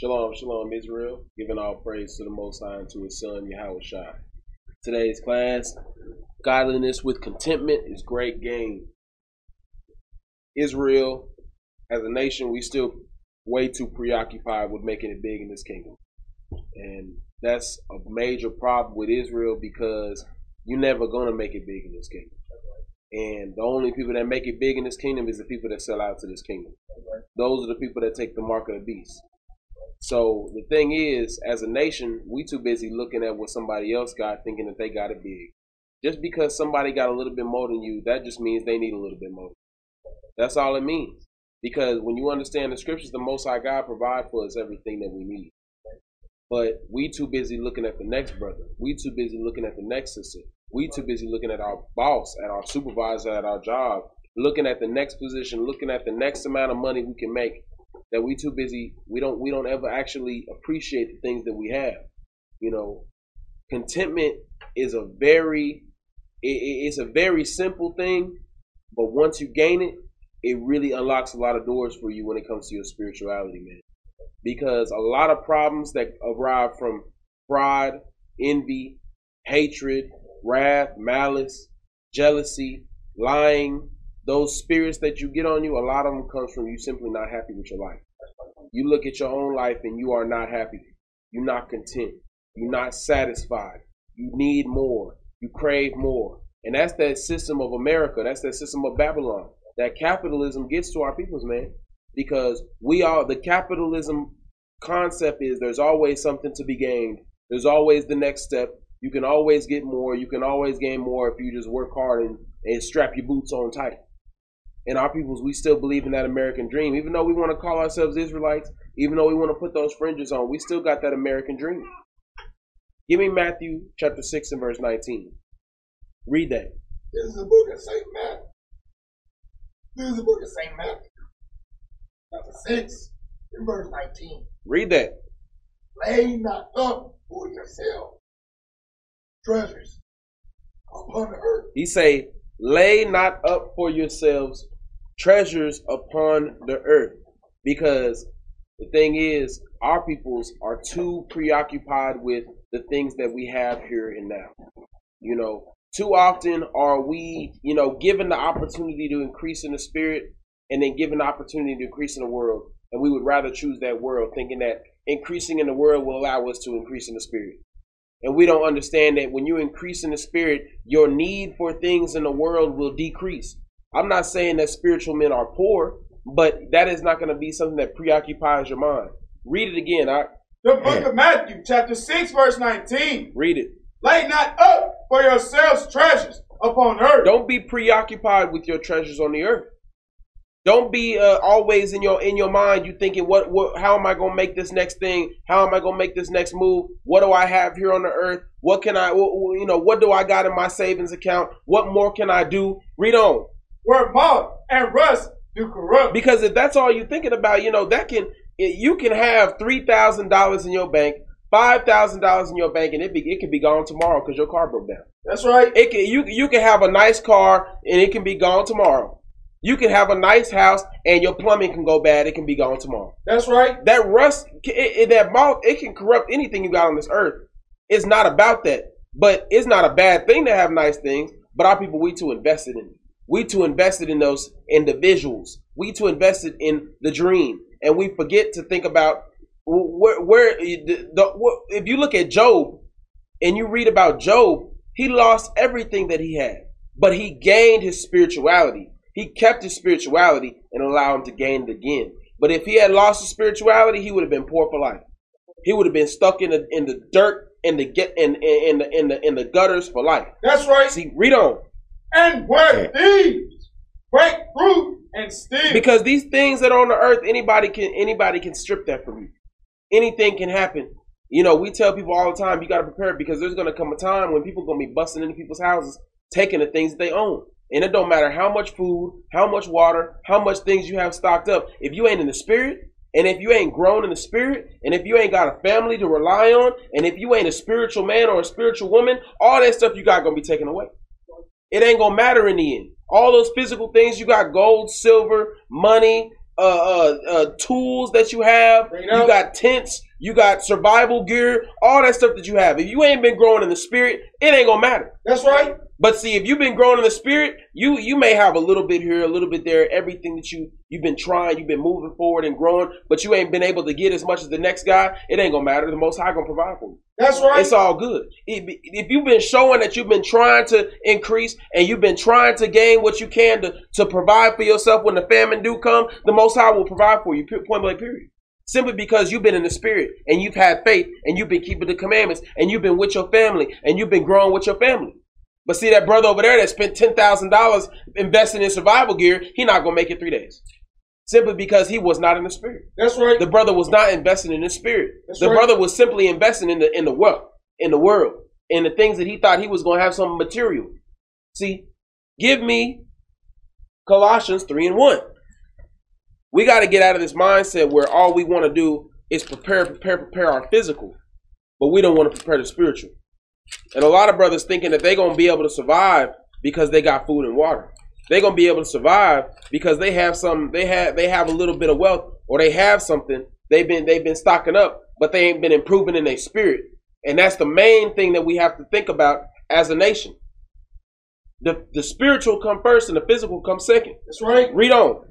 Shalom, shalom, Israel. Giving all praise to the Most High and to His Son, Yahawashi. Today's class, godliness with contentment is great gain. Israel, as a nation, we still way too preoccupied with making it big in this kingdom. And that's a major problem with Israel because you're never going to make it big in this kingdom. And the only people that make it big in this kingdom is the people that sell out to this kingdom. Those are the people that take the mark of the beast. So the thing is, as a nation, we too busy looking at what somebody else got, thinking that they got it big. Just because somebody got a little bit more than you, that just means they need a little bit more. That's all it means. Because when you understand the scriptures, the Most High God provide for us everything that we need. But we too busy looking at the next brother. We too busy looking at the next sister. We too busy looking at our boss, at our supervisor, at our job, looking at the next position, looking at the next amount of money we can make that we too busy we don't we don't ever actually appreciate the things that we have. You know contentment is a very it, it's a very simple thing but once you gain it it really unlocks a lot of doors for you when it comes to your spirituality man. Because a lot of problems that arrive from pride envy hatred wrath malice jealousy lying those spirits that you get on you, a lot of them comes from you simply not happy with your life. You look at your own life and you are not happy. You're not content. You're not satisfied. You need more. You crave more. And that's that system of America. That's that system of Babylon. That capitalism gets to our peoples, man. Because we are the capitalism concept is there's always something to be gained. There's always the next step. You can always get more. You can always gain more if you just work hard and, and strap your boots on tight in our peoples, we still believe in that American dream. Even though we want to call ourselves Israelites, even though we want to put those fringes on, we still got that American dream. Give me Matthew chapter 6 and verse 19. Read that. This is the book of St. Matthew. This is the book of St. Matthew. Chapter 6 and verse 19. Read that. Lay not up for yourself treasures upon the earth. He say, lay not up for yourselves treasures upon the earth. Because the thing is, our peoples are too preoccupied with the things that we have here and now. You know, too often are we, you know, given the opportunity to increase in the spirit and then given the opportunity to increase in the world. And we would rather choose that world, thinking that increasing in the world will allow us to increase in the spirit. And we don't understand that when you increase in the spirit, your need for things in the world will decrease. I'm not saying that spiritual men are poor, but that is not going to be something that preoccupies your mind. Read it again. I, the book of Matthew, chapter 6, verse 19. Read it. Lay not up for yourselves treasures upon earth. Don't be preoccupied with your treasures on the earth. Don't be uh, always in your in your mind. You thinking, what, what? How am I gonna make this next thing? How am I gonna make this next move? What do I have here on the earth? What can I? What, you know, what do I got in my savings account? What more can I do? Read on where moth and rust do corrupt. Because if that's all you're thinking about, you know, that can you can have three thousand dollars in your bank, five thousand dollars in your bank, and it be it can be gone tomorrow because your car broke down. That's right. It can you you can have a nice car and it can be gone tomorrow. You can have a nice house and your plumbing can go bad. It can be gone tomorrow. That's right. That rust, it, it, that moth, it can corrupt anything you got on this earth. It's not about that, but it's not a bad thing to have nice things. But our people, we too invested in it. We too invested in those individuals. We too invested in the dream, and we forget to think about where, where the, the, if you look at Job and you read about Job, he lost everything that he had, but he gained his spirituality. He kept his spirituality and allowed him to gain it again. But if he had lost his spirituality, he would have been poor for life. He would have been stuck in the in the dirt in the get in, in, in the in the in the gutters for life. That's right. See, read on and where thieves break fruit and steal. Because these things that are on the earth, anybody can anybody can strip that from you. Anything can happen. You know, we tell people all the time, you got to prepare because there's going to come a time when people are going to be busting into people's houses, taking the things that they own. And it don't matter how much food, how much water, how much things you have stocked up. If you ain't in the spirit, and if you ain't grown in the spirit, and if you ain't got a family to rely on, and if you ain't a spiritual man or a spiritual woman, all that stuff you got gonna be taken away. It ain't gonna matter in the end. All those physical things you got gold, silver, money, uh, uh, uh, tools that you have. You got tents. You got survival gear. All that stuff that you have. If you ain't been growing in the spirit, it ain't gonna matter. That's right. But see, if you've been growing in the spirit, you you may have a little bit here, a little bit there. Everything that you you've been trying, you've been moving forward and growing, but you ain't been able to get as much as the next guy. It ain't gonna matter. The Most High gonna provide for you. That's right. It's all good. If if you've been showing that you've been trying to increase and you've been trying to gain what you can to, to provide for yourself when the famine do come, the Most High will provide for you. Point blank. Period. Simply because you've been in the spirit and you've had faith and you've been keeping the commandments and you've been with your family and you've been growing with your family. But see that brother over there that spent ten thousand dollars investing in survival gear, he not gonna make it three days. Simply because he was not in the spirit. That's right. The brother was not investing in the spirit. That's the right. brother was simply investing in the in the wealth, in the world, in the things that he thought he was going to have some material. See, give me Colossians three and one. We got to get out of this mindset where all we want to do is prepare, prepare, prepare our physical, but we don't want to prepare the spiritual. And a lot of brothers thinking that they're gonna be able to survive because they got food and water. They're gonna be able to survive because they have some they have they have a little bit of wealth or they have something. They've been they've been stocking up, but they ain't been improving in their spirit. And that's the main thing that we have to think about as a nation. The the spiritual come first and the physical come second. That's right. Read on.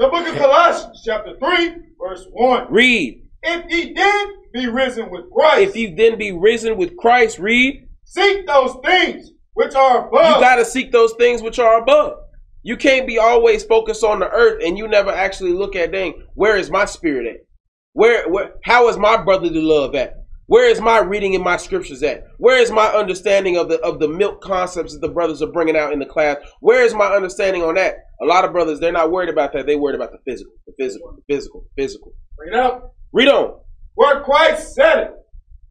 The book of Colossians, chapter 3, verse 1. Read. If ye then be risen with Christ, If you then be risen with Christ, read. seek those things which are above. You got to seek those things which are above. You can't be always focused on the earth and you never actually look at, dang, where is my spirit at? Where, where, how is my brotherly love at? Where is my reading in my scriptures at? Where is my understanding of the of the milk concepts that the brothers are bringing out in the class? Where is my understanding on that? A lot of brothers, they're not worried about that. They worried about the physical, the physical, the physical, the physical. Bring it up. Read on. Where Christ said it,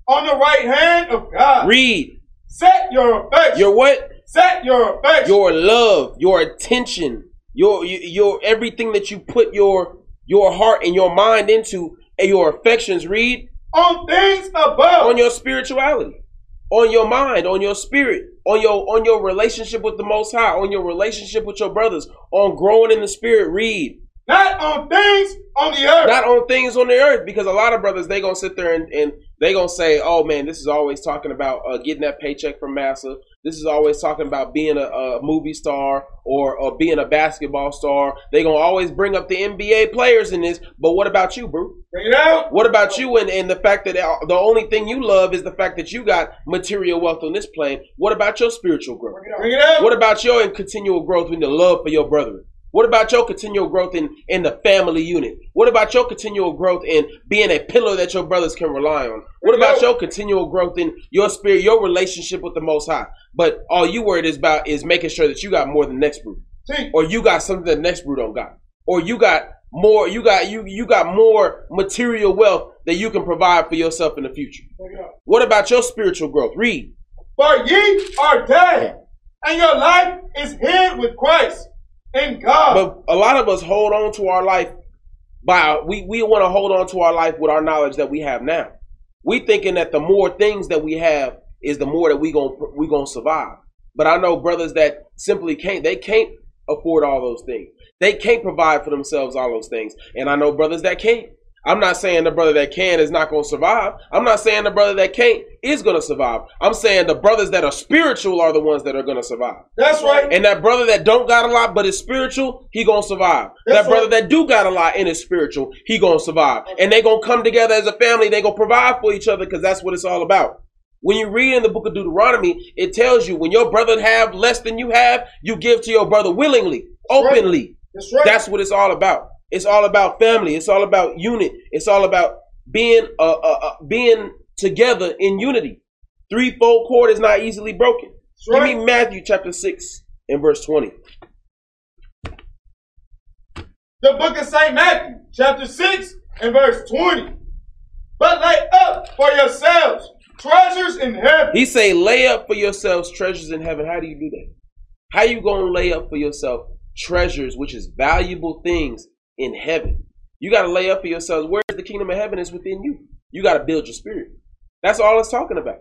on the right hand of God. Read. Set your affection. Your what? Set your affection. your love, your attention, your your everything that you put your your heart and your mind into and your affections read on things above. on your spirituality, on your mind, on your spirit, on your on your relationship with the most high, on your relationship with your brothers, on growing in the spirit read. Not on things on the earth. Not on things on the earth because a lot of brothers they going to sit there and, and they going to say, "Oh man, this is always talking about uh, getting that paycheck from Massa. This is always talking about being a, a movie star or, or being a basketball star. They gonna always bring up the NBA players in this, but what about you, bro? Bring it out. What about you and, and the fact that uh, the only thing you love is the fact that you got material wealth on this plane? What about your spiritual growth? Bring it out. What about your continual growth in the love for your brethren? What about your continual growth in, in the family unit? What about your continual growth in being a pillar that your brothers can rely on? What about your continual growth in your spirit, your relationship with the Most High? But all you worried is about is making sure that you got more than next See, or you got something that next brute don't got, or you got more, you got you you got more material wealth that you can provide for yourself in the future. bring it out. What about your spiritual growth? Read. For ye are dead, and your life is hid with Christ God. But a lot of us hold on to our life by we we want to hold on to our life with our knowledge that we have now. We thinking that the more things that we have is the more that we going we going to survive. But I know brothers that simply can't they can't afford all those things. They can't provide for themselves all those things. And I know brothers that can't. I'm not saying the brother that can is not going to survive. I'm not saying the brother that can't is going to survive. I'm saying the brothers that are spiritual are the ones that are going to survive. That's right. And that brother that don't got a lot but is spiritual, he gonna survive. That's that brother right. that do got a lot and is spiritual, he gonna survive. And they gonna come together as a family. They gonna provide for each other because that's what it's all about. When you read in the book of Deuteronomy, it tells you when your brother have less than you have, you give to your brother willingly, right. openly. That's right. That's what it's all about. It's all about family. It's all about unit. It's all about being uh, uh, uh being together in unity. Threefold cord is not easily broken. Right. Give me Matthew chapter six and verse twenty. the book of St. Matthew, chapter 6 and verse 20. But lay up for yourselves treasures in heaven. He say, lay up for yourselves treasures in heaven. How do you do that? How you gonna lay up for yourself treasures, which is valuable things in heaven? You gotta lay up for yourselves. Where's the kingdom of heaven is within you. You gotta build your spirit. That's all it's talking about.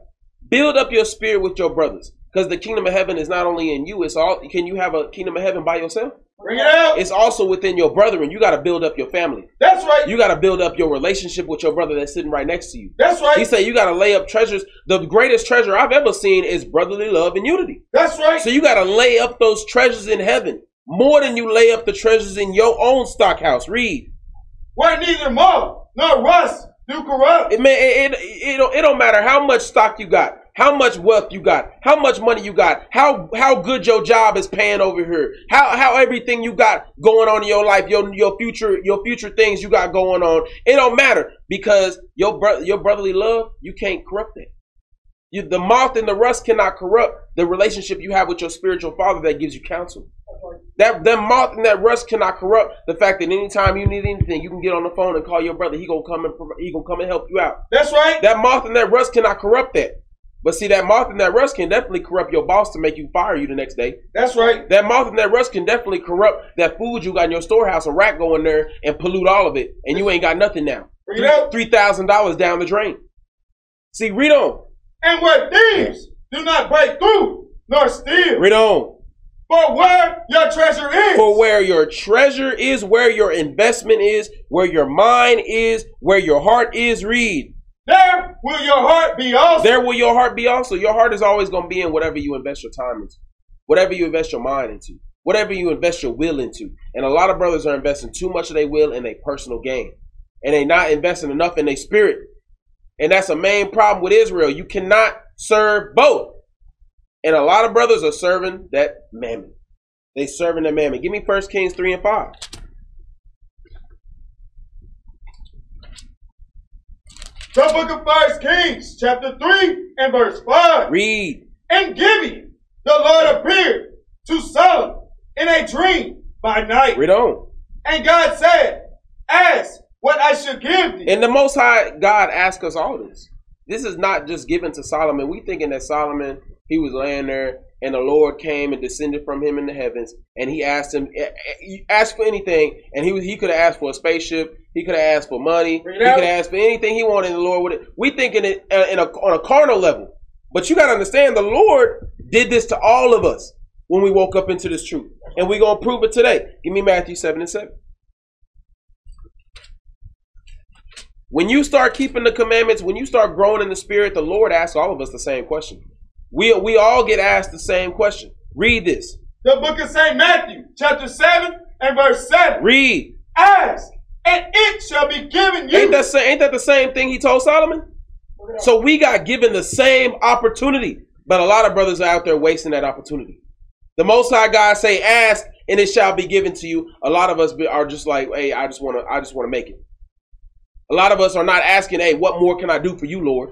Build up your spirit with your brothers. Because the kingdom of heaven is not only in you, it's all can you have a kingdom of heaven by yourself? Bring it out. It's also within your brethren. You got to build up your family. That's right. You got to build up your relationship with your brother that's sitting right next to you. That's right. He said you got to lay up treasures. The greatest treasure I've ever seen is brotherly love and unity. That's right. So you got to lay up those treasures in heaven more than you lay up the treasures in your own stockhouse. Read. Where neither moth nor rust do corrupt. It, man, it, it, it, don't, it don't matter how much stock you got, how much wealth you got, how much money you got, how how good your job is paying over here, how how everything you got going on in your life, your your future your future things you got going on. It don't matter because your brother your brotherly love you can't corrupt it. You, the moth and the rust cannot corrupt the relationship you have with your spiritual father that gives you counsel. That that moth and that rust cannot corrupt the fact that anytime you need anything, you can get on the phone and call your brother. He gonna come and he gonna come and help you out. That's right. That moth and that rust cannot corrupt that. But see, that moth and that rust can definitely corrupt your boss to make you fire you the next day. That's right. That moth and that rust can definitely corrupt that food you got in your storehouse. A rat go in there and pollute all of it, and you ain't got nothing now. Three thousand dollars down the drain. See, read on. And where thieves do not break through nor steal. Read on. For where your treasure is. For where your treasure is, where your investment is, where your mind is, where your heart is, read. There will your heart be also. There will your heart be also. Your heart is always going to be in whatever you invest your time into, whatever you invest your mind into, whatever you invest your will into. And a lot of brothers are investing too much of their will in their personal gain, and they're not investing enough in their spirit. And that's a main problem with Israel. You cannot serve both. And a lot of brothers are serving that mammon. They serving that mammon. Give me First Kings three and five. The book of First Kings, chapter 3 and verse 5. Read. And Gibeon, the Lord appeared to Solomon in a dream by night. Read on. And God said, Ask what I should give thee. And the Most High God asked us all this. This is not just given to Solomon. We thinking that Solomon he was laying there and the Lord came and descended from him in the heavens and he asked him eh, eh, he asked for anything and he was he could have asked for a spaceship he could have asked for money he could have asked for anything he wanted and the Lord would we thinking it uh, in a, on a carnal level but you got to understand the Lord did this to all of us when we woke up into this truth and we're going to prove it today. Give me Matthew 7 and 7 when you start keeping the commandments when you start growing in the spirit the Lord asks all of us the same question we, we all get asked the same question. Read this. The book of St. Matthew, chapter 7 and verse 7. Read. Ask, and it shall be given you. Ain't that, sa- ain't that the same thing he told Solomon? So we got given the same opportunity, but a lot of brothers are out there wasting that opportunity. The Most High God say, "Ask, and it shall be given to you." A lot of us be- are just like, "Hey, I just want to, I just want to make it." A lot of us are not asking, "Hey, what more can I do for you, Lord?"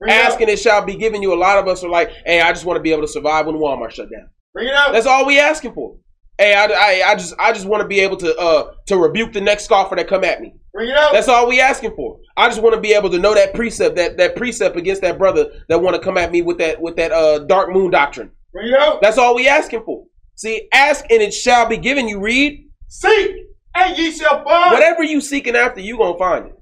Bring it. Asking, it shall be given you. A lot of us are like, "Hey, I just want to be able to survive when Walmart shut down." Bring it out. That's all we asking for. Hey, I, I, I just I just want to be able to uh to rebuke the next scoffer that come at me. Bring it out. That's all we asking for. I just want to be able to know that precept that that precept against that brother that want to come at me with that with that uh dark moon doctrine. Bring it out. That's all we asking for. See, ask and it shall be given you. Read Seek, and ye shall find. whatever you seeking after, you gonna find it.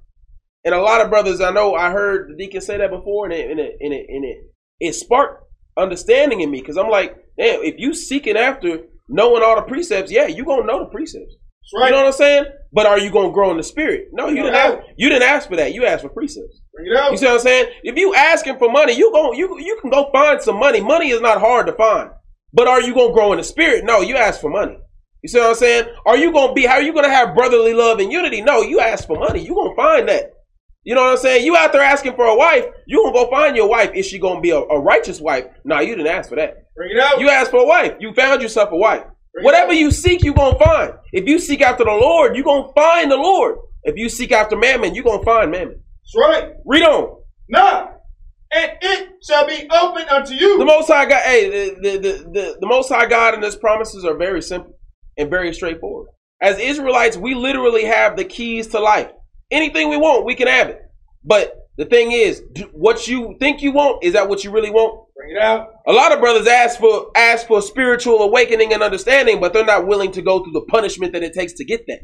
And a lot of brothers, I know, I heard the deacon say that before, and it and it and it, and it, it sparked understanding in me because I'm like, damn, if you seeking after knowing all the precepts, yeah, you gonna know the precepts. That's right. You know what I'm saying? But are you gonna grow in the spirit? No, you didn't ask. You didn't ask for that. You asked for precepts. Bring it out. You see what I'm saying? If you asking for money, you go you you can go find some money. Money is not hard to find. But are you gonna grow in the spirit? No, you ask for money. You see what I'm saying? Are you gonna be how are you gonna have brotherly love and unity? No, you ask for money. You gonna find that. You know what I'm saying? You out there asking for a wife, you gonna go find your wife. Is she gonna be a, a righteous wife? Nah, you didn't ask for that. Bring it out. You asked for a wife. You found yourself a wife. Bring Whatever you seek, you gonna find. If you seek after the Lord, you gonna find the Lord. If you seek after mammon, you gonna find mammon. That's right. Read on. Knock, and it shall be opened unto you. The Most High God, hey, the, the, the, the, the Most High God and His promises are very simple and very straightforward. As Israelites, we literally have the keys to life. Anything we want, we can have it. But the thing is, what you think you want, is that what you really want? Bring it out. A lot of brothers ask for ask for spiritual awakening and understanding, but they're not willing to go through the punishment that it takes to get that.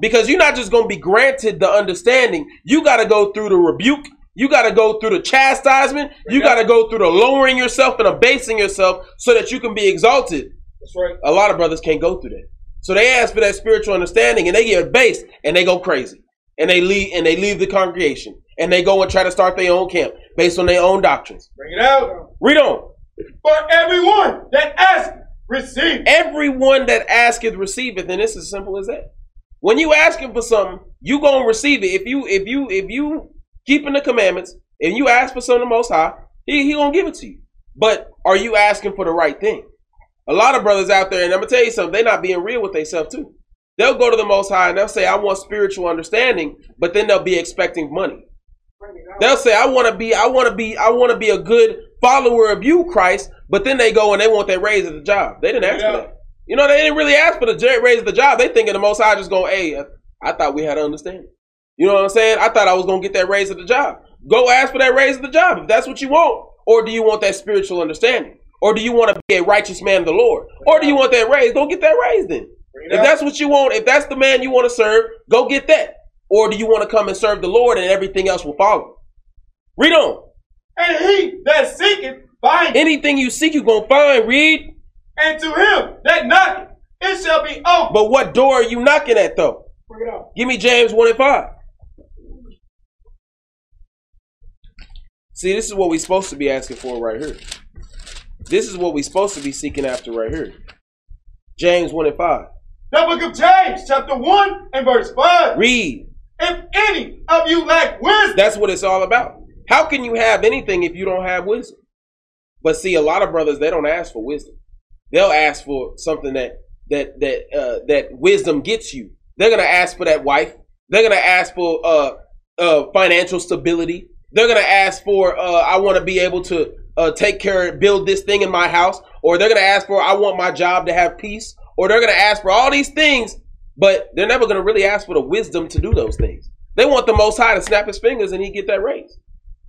Because you're not just going to be granted the understanding. You got to go through the rebuke. You got to go through the chastisement. You got to go through the lowering yourself and abasing yourself so that you can be exalted. That's right. A lot of brothers can't go through that. So they ask for that spiritual understanding and they get based and they go crazy. And they leave and they leave the congregation. And they go and try to start their own camp based on their own doctrines. Bring it out. Read on. For everyone that asks, receive. Everyone that asketh receiveth, and it's as simple as that. When you asking for something, you gonna receive it. If you if you if you keeping the commandments and you ask for something the most high, he, he gonna give it to you. But are you asking for the right thing? A lot of brothers out there, and I'm gonna tell you something, they're not being real with themselves too. They'll go to the most high and they'll say, I want spiritual understanding, but then they'll be expecting money. They'll say, I want to be, I want to be, I want to be a good follower of you, Christ, but then they go and they want that raise at the job. They didn't ask Yeah. for that. You know, they didn't really ask for the raise at the job. They thinking the most high just going, hey, I thought we had an understanding. You know what I'm saying? I thought I was going to get that raise at the job. Go ask for that raise at the job if that's what you want. Or do you want that spiritual understanding? Or do you want to be a righteous man of the Lord? Or do you want that raise? Go get that raise then. If that's what you want, if that's the man you want to serve, go get that. Or do you want to come and serve the Lord and everything else will follow? Read on. And he that seeketh, find. Anything you seek, you're going to find. Read. And to him that knocketh, it shall be opened. But what door are you knocking at, though? Bring it out. Give me James 1 and 5. See, this is what we're supposed to be asking for right here. This is what we're supposed to be seeking after right here. James 1 and 5. The book of James, chapter 1 and verse 5. Read. If any of you lack wisdom, That's what it's all about. How can you have anything if you don't have wisdom? But see, a lot of brothers they don't ask for wisdom. They'll ask for something that that that uh, that wisdom gets you. They're gonna ask for that wife. They're gonna ask for uh, uh, financial stability. They're gonna ask for uh, I want to be able to uh, take care, build this thing in my house, or they're gonna ask for I want my job to have peace, or they're gonna ask for all these things, but they're never gonna really ask for the wisdom to do those things. They want the Most High to snap his fingers and he get that raise.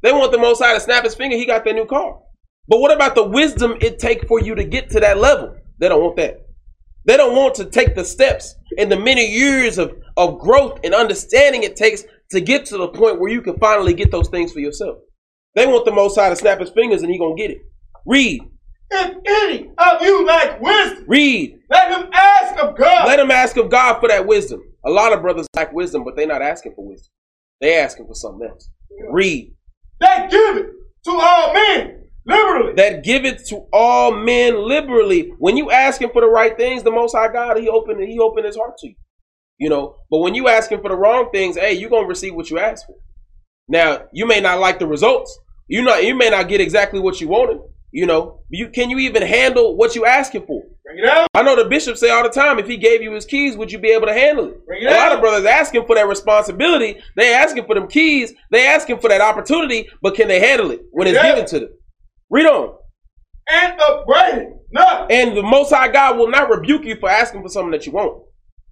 They want the Most High to snap his finger, he got that new car. But what about the wisdom it take for you to get to that level? They don't want that. They don't want to take the steps and the many years of, of growth and understanding it takes to get to the point where you can finally get those things for yourself. They want the Most High to snap his fingers and he gonna get it. Read, if any of you lack wisdom, read. let him ask of God. Let them ask of God for that wisdom. A lot of brothers lack wisdom, but they're not asking for wisdom. They're asking for something else. Read. that giveth to all men liberally. that give it to all men liberally. When you ask him for the right things, the Most High God, he open he open his heart to you. You know, but when you ask him for the wrong things, hey, you're gonna receive what you ask for. Now, you may not like the results. You not you may not get exactly what you wanted. You know, you can you even handle what you asking for? Bring it out. I know the bishops say all the time, if he gave you his keys, would you be able to handle it? Bring it A lot of brothers asking for that responsibility. They asking for them keys. They asking for that opportunity, but can they handle it when it's Yeah. given to them? Read on. And upbraided not. And the Most High God will not rebuke you for asking for something that you want.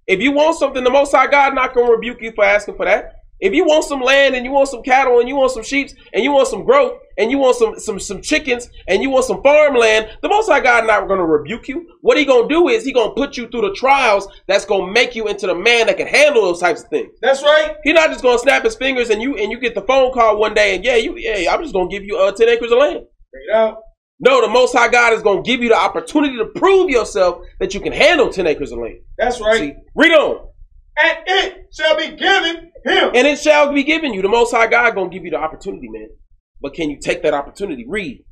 If you want something, the Most High God not going to rebuke you for asking for that. If you want some land and you want some cattle and you want some sheep and you want some growth and you want some some some chickens and you want some farmland, the Most High God not going to rebuke you. What he going to do is he going to put you through the trials that's going to make you into the man that can handle those types of things. That's right. He's not just going to snap his fingers and you and you get the phone call one day and yeah, you yeah, I'm just going to give you uh, 10 acres of land. It out. No, the Most High God is going to give you the opportunity to prove yourself that you can handle 10 acres of land. That's right. See, read on. And it shall be given him. And it shall be given you. The Most High God going to give you the opportunity, man. But can you take that opportunity? Read.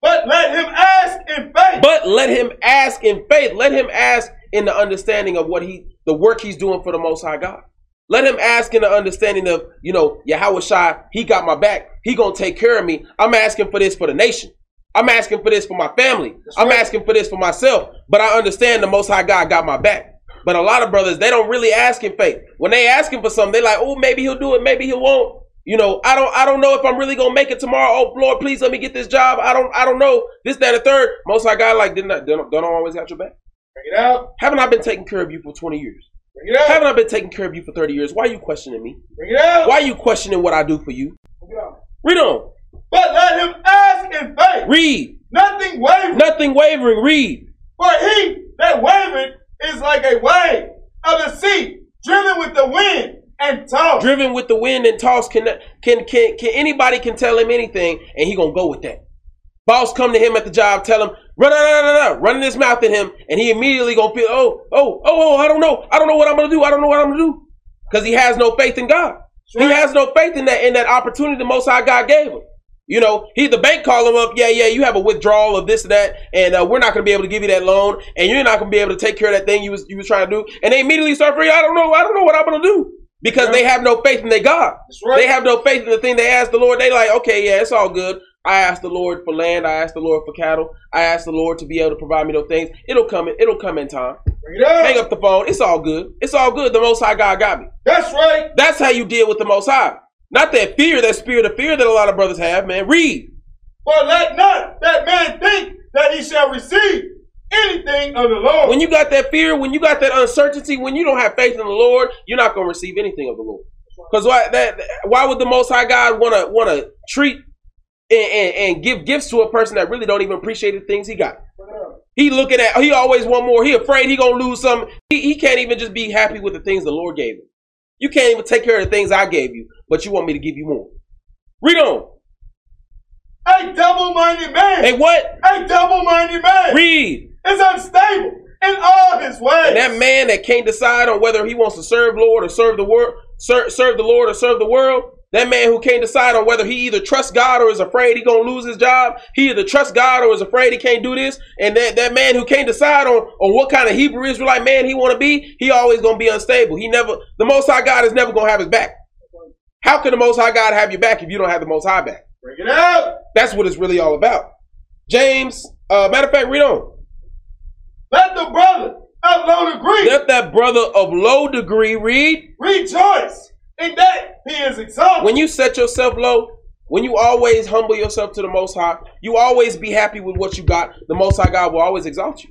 But let him ask in faith. But let him ask in faith. Let him ask in the understanding of what he, the work he's doing for the Most High God. Let him ask in the understanding of, you know, Yahawashi, he got my back. He going to take care of me. I'm asking for this for the nation. I'm asking for this for my family. I'm right. asking for this for myself. But I understand the Most High God got my back. But a lot of brothers, they don't really ask in faith. When they asking for something, they're like, oh, maybe he'll do it, maybe he won't. You know, I don't, I don't know if I'm really gonna make it tomorrow. Oh Lord, please let me get this job. I don't, I don't know. This, that, and third. Most High God, like, didn't I, don't, don't I always have your back? Bring it out. Haven't I been taking care of you for 20 years? Bring it out. Haven't I been taking care of you for 30 years? Why are you questioning me? Bring it out. Why are you questioning what I do for you? Bring it out. Read on. But let him ask in faith. Read. Nothing wavering. Nothing wavering. Read. For he that wavereth is like a wave of the sea, driven with the wind and tossed. Driven with the wind and tossed. Can can can can anybody can tell him anything, and he gonna go with that. Boss come to him at the job, tell him, run, run, run, run, run, running his mouth at him, and he immediately gonna feel, oh, oh, oh, oh, I don't know, I don't know what I'm gonna do, I don't know what I'm gonna do, because he has no faith in God. He has no faith in that in that opportunity the Most High God gave him. You know, he the bank call him up, yeah, yeah, you have a withdrawal of this and that, and uh, we're not going to be able to give you that loan, and you're not going to be able to take care of that thing you was you was trying to do. And they immediately start freaking, I don't know, I don't know what I'm going to do because yeah. they have no faith in their God. Right. They have no faith in the thing they ask the Lord. They like, okay, yeah, it's all good. I asked the Lord for land. I asked the Lord for cattle. I asked the Lord to be able to provide me those things. It'll come. In, it'll come in time. Hang up the phone. It's all good. It's all good. The Most High God got me. That's right. That's how you deal with the Most High. Not that fear, that spirit of fear that a lot of brothers have, man. Read. But let not that man think that he shall receive anything of the Lord. When you got that fear, when you got that uncertainty, when you don't have faith in the Lord, you're not going to receive anything of the Lord. Because why that why would the Most High God want to want to treat and, and, and, give gifts to a person that really don't even appreciate the things he got? He looking at he always want more. He afraid he gonna lose some. He, he can't even just be happy with the things the Lord gave him. You can't even take care of the things I gave you, but you want me to give you more. Read on. A double-minded man. A what? A double-minded man. Read. Is unstable in all his ways. And that man that can't decide on whether he wants to serve Lord or serve the world, serve, serve the Lord or serve the world, that man who can't decide on whether he either trusts God or is afraid he gonna lose his job, he either trusts God or is afraid he can't do this. And that, that man who can't decide on, on what kind of Hebrew Israelite man he want to be, he always gonna be unstable. He never, the Most High God is never gonna have his back. How can the Most High God have your back if you don't have the Most High back? Bring it out. That's what it's really all about. James, uh, matter of fact, read on. Let the brother of low degree. Let that brother of low degree read. Rejoice in that he is exalted. When you set yourself low, when you always humble yourself to the Most High, you always be happy with what you got. The Most High God will always exalt you.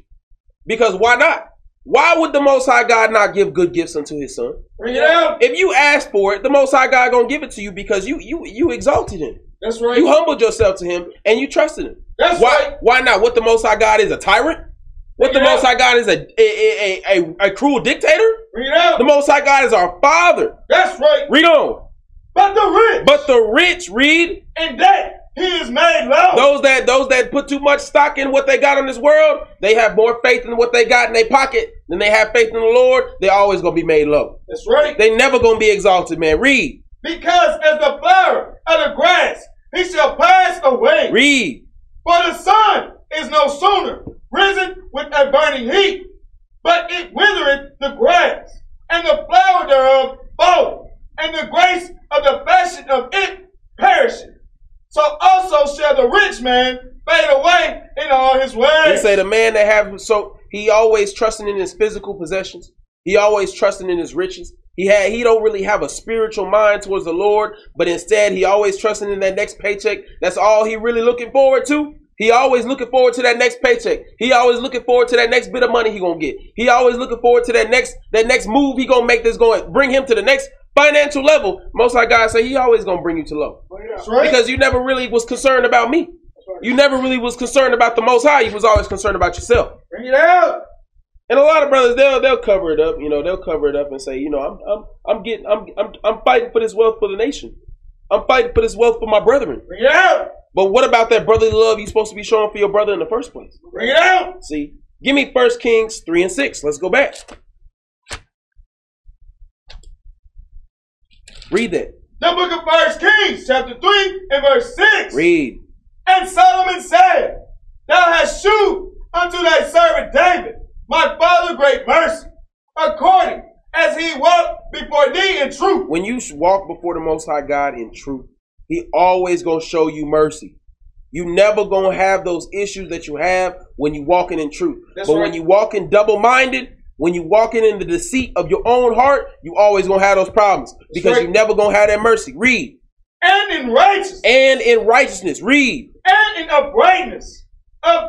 Because why not? Why would the Most High God not give good gifts unto His Son? Bring it out. If you ask for it, the Most High God gonna give it to you because you you you exalted Him. That's right. You humbled yourself to Him and you trusted Him. That's why, right. Why not? What the Most High God is a tyrant? What the Most High God is a a, a, a, a cruel dictator? Read out. The Most High God is our Father. That's right. Read on. But the rich. But the rich read. And that he is made low. Those that those that put too much stock in what they got in this world, they have more faith in what they got in their pocket than they have faith in the Lord. They're always gonna be made low. That's right. They never gonna be exalted, man. Read. Because as the flower of the grass, he shall pass away. Read. For the sun is no sooner risen with a burning heat, but it withereth the grass, and the flower thereof falleth, and the grace of the fashion of it perisheth. So also shall the rich man fade away in all his ways. He say the man that have so he always trusting in his physical possessions. He always trusting in his riches. He had he don't really have a spiritual mind towards the Lord, but instead he always trusting in that next paycheck. That's all he really looking forward to. He always looking forward to that next paycheck. He always looking forward to that next bit of money he gonna get. He always looking forward to that next that next move he gonna make that's going bring him to the next financial level. Most like guys say he always gonna bring you to low. Oh, right. Because you never really was concerned about me. You never really was concerned about the most high. You was always concerned about yourself. Bring it out. And a lot of brothers, they'll they'll cover it up. You know, they'll cover it up and say, you know, I'm I'm I'm getting I'm I'm I'm fighting for this wealth for the nation. I'm fighting for this wealth for my brethren. Bring it out. But what about that brotherly love you're supposed to be showing for your brother in the first place? Bring it out. See, give me First Kings three and six. Let's go back. Read that. The book of First Kings, chapter three and verse six. Read. And Solomon said, Thou hast shewed unto thy servant David, my father, great mercy, according as he walked before thee in truth. When you walk before the Most High God in truth, He always gonna show you mercy. You never gonna have those issues that you have when you walking in truth. That's but right. when you walking double minded, when you walking in the deceit of your own heart, you always gonna have those problems because right. you never gonna have that mercy. Read. And in righteousness. And in righteousness. Read. And in uprightness of,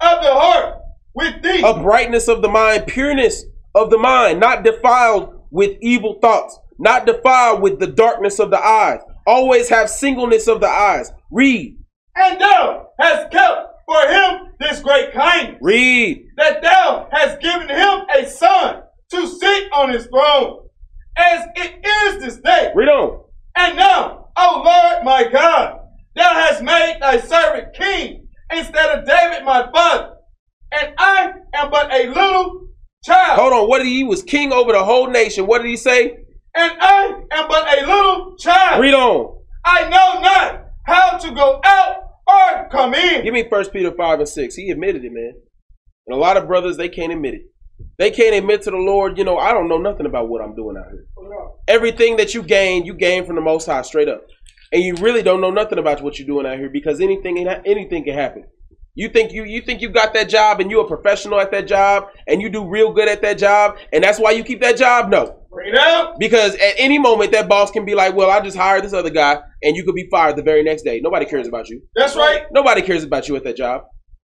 of the heart with thee. Uprightness of the mind, pureness of the mind, not defiled with evil thoughts, not defiled with the darkness of the eyes. Always have singleness of the eyes. Read. And thou hast kept for him this great kindness. Read. That thou hast given him a son to sit on his throne, as it is this day. Read on. And now, O Lord my God, thou hast made thy servant king instead of David my father, and I am but a little child. Hold on. What did he, he was king over the whole nation? What did he say? And I am but a little child. Read on. I know not how to go out or come in. Give me First Peter five and six. He admitted it, man. And a lot of brothers they can't admit it. They can't admit to the Lord, you know, I don't know nothing about what I'm doing out here. Everything that you gain, you gain from the Most High, straight up. And you really don't know nothing about what you're doing out here because anything anything can happen. You think you you think you got that job and you're a professional at that job and you do real good at that job and that's why you keep that job? No. Bring it out. Because at any moment that boss can be like, "Well, I just hired this other guy," and you could be fired the very next day. Nobody cares about you. That's right. Nobody cares about you at that job.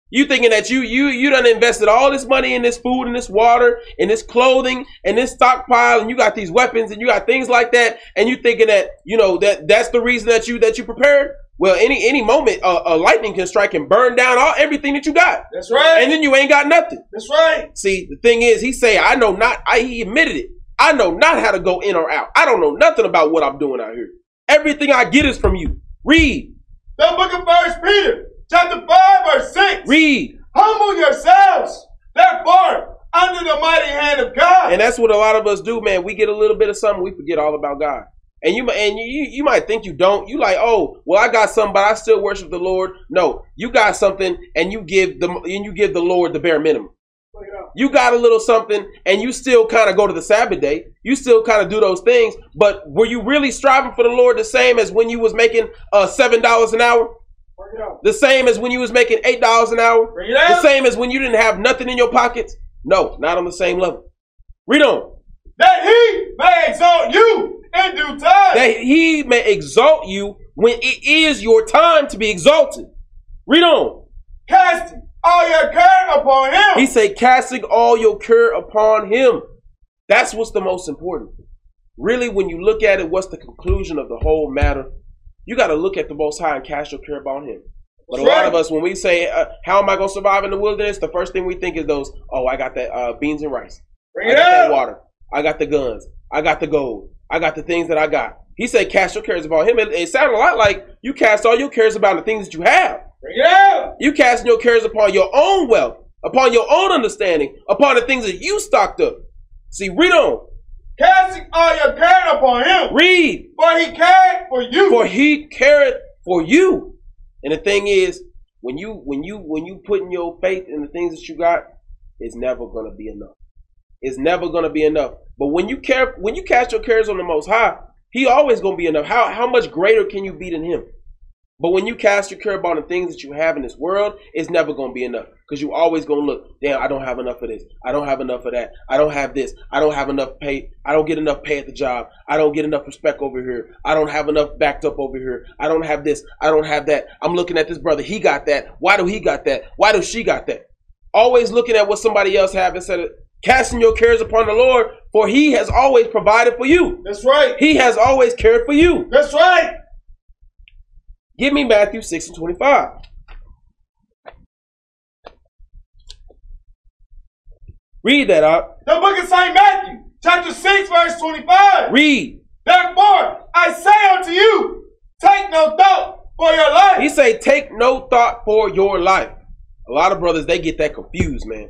You thinking that you you you done invested all this money in this food and this water and this clothing and this stockpile and you got these weapons and you got things like that and you thinking that you know that that's the reason that you that you prepared. Well, any any moment a, a lightning can strike and burn down all everything that you got. That's right. And then you ain't got nothing. That's right. See, the thing is, he say, I know not. I he admitted it. I know not how to go in or out. I don't know nothing about what I'm doing out here. Everything I get is from you. Read. The book of First Peter, chapter 5, verse 6. Read. Humble yourselves, therefore, under the mighty hand of God. And that's what a lot of us do, man. We get a little bit of something, we forget all about God. And you and you you might think you don't. You like, oh, well, I got something, but I still worship the Lord. No, you got something, and you give the and you give the Lord the bare minimum. You got a little something, and you still kind of go to the Sabbath day. You still kind of do those things. But were you really striving for the Lord the same as when you was making uh, seven dollars an hour? The same as when you was making eight dollars an hour? The same as when you didn't have nothing in your pockets? No, not on the same level. Read on. That he may exalt you in due time. That he may exalt you when it is your time to be exalted. Read on. Casting all your care upon him. He say, casting all your care upon him. That's what's the most important. Really, when you look at it, what's the conclusion of the whole matter? You got to look at the Most High and cast your care upon Him. But a lot of us, when we say, uh, "How am I going to survive in the wilderness?" the first thing we think is those, "Oh, I got that uh, beans and rice. Bring I got up. that water. I got the guns. I got the gold. I got the things that I got." He said, "Cast your cares upon Him." It, it sounded a lot like you cast all your cares about the things that you have. Up. You casting your cares upon your own wealth, upon your own understanding, upon the things that you stocked up. See, read on. Casting all your care upon him. Read. For he cared for you. For he cared for you. And the thing is, when you when you when you putting your faith in the things that you got, it's never gonna be enough. It's never gonna be enough. But when you care when you cast your cares on the most high, he always gonna be enough. How how much greater can you be than him? But when you cast your care upon the things that you have in this world, it's never going to be enough. Because you always going to look, damn, I don't have enough of this. I don't have enough of that. I don't have this. I don't have enough pay. I don't get enough pay at the job. I don't get enough respect over here. I don't have enough backed up over here. I don't have this. I don't have that. I'm looking at this brother. He got that. Why do he got that? Why does she got that? Always looking at what somebody else have instead of casting your cares upon the Lord, for he has always provided for you. That's right. He has always cared for you. That's right. Give me Matthew 6 and 25. Read that up. The book of St. Matthew, chapter 6, verse 25. Read. Therefore, I say unto you, take no thought for your life. He say, take no thought for your life. A lot of brothers, they get that confused, man.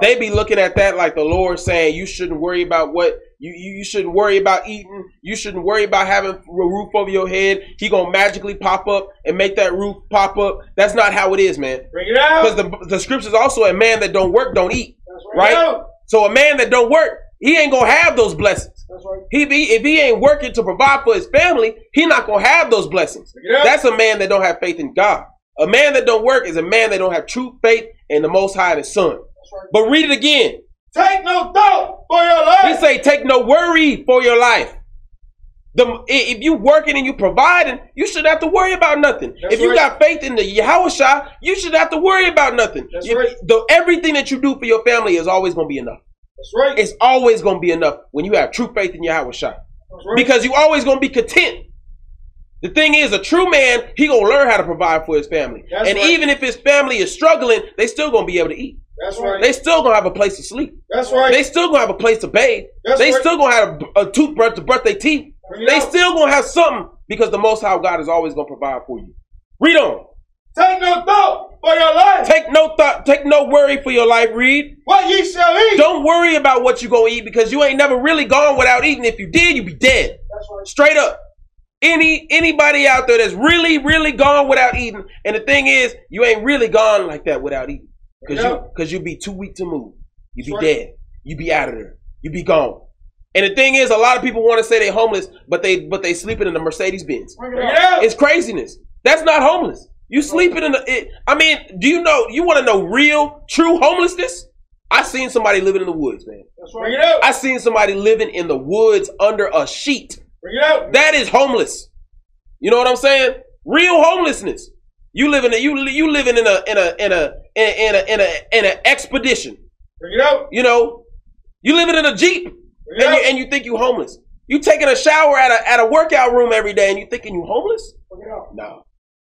They be looking at that like the Lord saying, you shouldn't worry about what you, you, you shouldn't worry about eating. You shouldn't worry about having a roof over your head. He gonna magically pop up and make that roof pop up. That's not how it is, man. Bring it out. Because the, the scriptures also a man that don't work don't eat. right. right? So a man that don't work, he ain't gonna have those blessings. That's right. He be if he ain't working to provide for his family, he not gonna have those blessings. That's a man that don't have faith in God. A man that don't work is a man that don't have true faith in the Most High, the Son. But read it again. Take no thought for your life. He say, take no worry for your life. The, if you working and you providing, you should have to worry about nothing. That's if you right. got faith in the Yahweh you should have to worry about nothing. That's You- right. the, everything that you do for your family is always going to be enough. That's right. It's always going to be enough when you have true faith in Yahweh right. because you always going to be content. The thing is, a true man, he gonna learn how to provide for his family, That's and right. even if his family is struggling, they still gonna be able to eat. That's right. They still gonna have a place to sleep. That's right. They still gonna have a place to bathe. That's they right. still gonna have a, a toothbrush to brush their teeth. Bring They out. still gonna have something because the Most High God is always gonna provide for you. Read on. Take no thought for your life. Take no thought, take no worry for your life, Read. What ye shall eat. Don't worry about what you gonna eat because you ain't never really gone without eating. If you did, you'd be dead. Straight up. Any anybody out there that's really, really gone without eating, and the thing is, you ain't really gone like that without eating. Cause Yeah. you cause you'd be too weak to move. You'd be right. dead. You'd be out of there. You'd be gone. And the thing is, a lot of people want to say they're homeless, but they but they sleeping in the Mercedes Benz. Bring it. It's craziness. That's not homeless. You sleeping in the. It, I mean, do you know? You want to know real, true homelessness? I seen somebody living in the woods, man. Bring it out. I seen somebody living in the woods under a sheet. Bring it out. That is homeless. You know what I'm saying? Real homelessness. You living you you living in a in a in a in a in a in an expedition. Bring it out. You know, you living in a jeep and you, and you think you homeless. You taking a shower at a at a workout room every day and you thinking you homeless? Bring it out. No,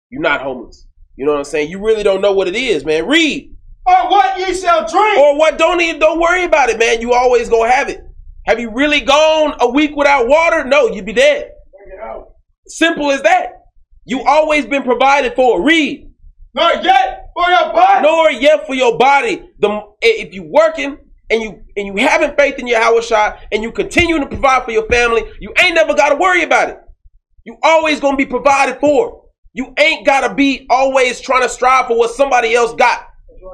you're not homeless. You know what I'm saying? You really don't know what it is, man. Read Or what ye shall drink. or what? Don't even don't worry about it, man. You always gonna have it. Have you really gone a week without water? No, you'd be dead. Bring it out. Simple as that. You always been provided for. Read. Nor yet for your body. Nor yet for your body. The if you working and you and you having faith in your house shot and you continue to provide for your family, you ain't never gotta worry about it. You always gonna be provided for. You ain't gotta be always trying to strive for what somebody else got.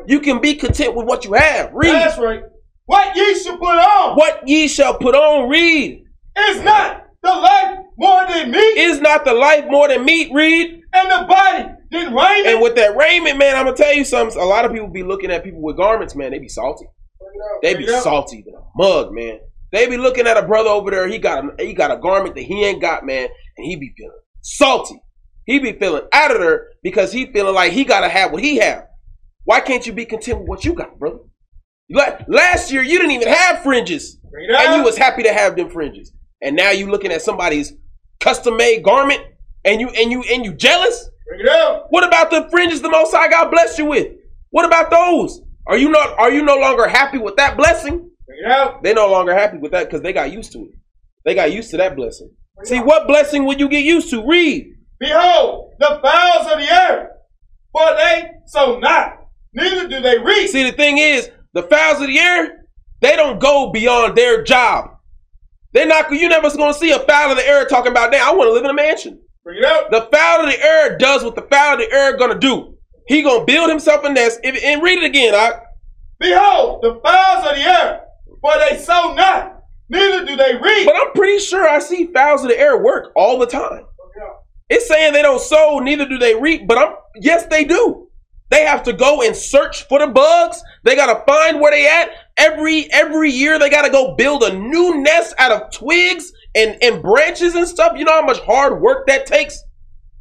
You can be content with what you have. Read. That's right. What ye shall put on What ye shall put on, read. is not the life more than meat, Is not the life more than meat, read? and the body than raiment. And with that raiment, man, I'm gonna tell you something. A lot of people be looking at people with garments, man. They be salty. They be Bring it out. salty than a mug, man. They be looking at a brother over there. He got a he got a garment that he ain't got, man, and he be feeling salty. He be feeling out of there because he feeling like he gotta have what he have. Why can't you be content with what you got, brother? La- Last year you didn't even have fringes, Bring it out. and you was happy to have them fringes. And now you looking at somebody's custom made garment, and you and you and you jealous. Bring it out. What about the fringes the Most High God blessed you with? What about those? Are you not? Are you no longer happy with that blessing? Bring it out. They're no longer happy with that because they got used to it. They got used to that blessing. See, what blessing would you get used to? Read. Behold, the fowls of the air, for they sow not, neither do they reap. See, the thing is, the fowls of the air, they don't go beyond their job. They're not. You never gonna see a fowl of the air talking about, "Damn, I want to live in a mansion." Bring it out. The fowl of the air does what the fowl of the air gonna do. He gonna build himself a nest. If, and read it again. I, Behold, the fowls of the air, for they sow not, neither do they reap. But I'm pretty sure I see fowls of the air work all the time. Out. It's saying they don't sow, neither do they reap, but I'm yes, they do. They have to go and search for the bugs. They gotta find where they at. Every every year they gotta go build a new nest out of twigs and, and branches and stuff. You know how much hard work that takes?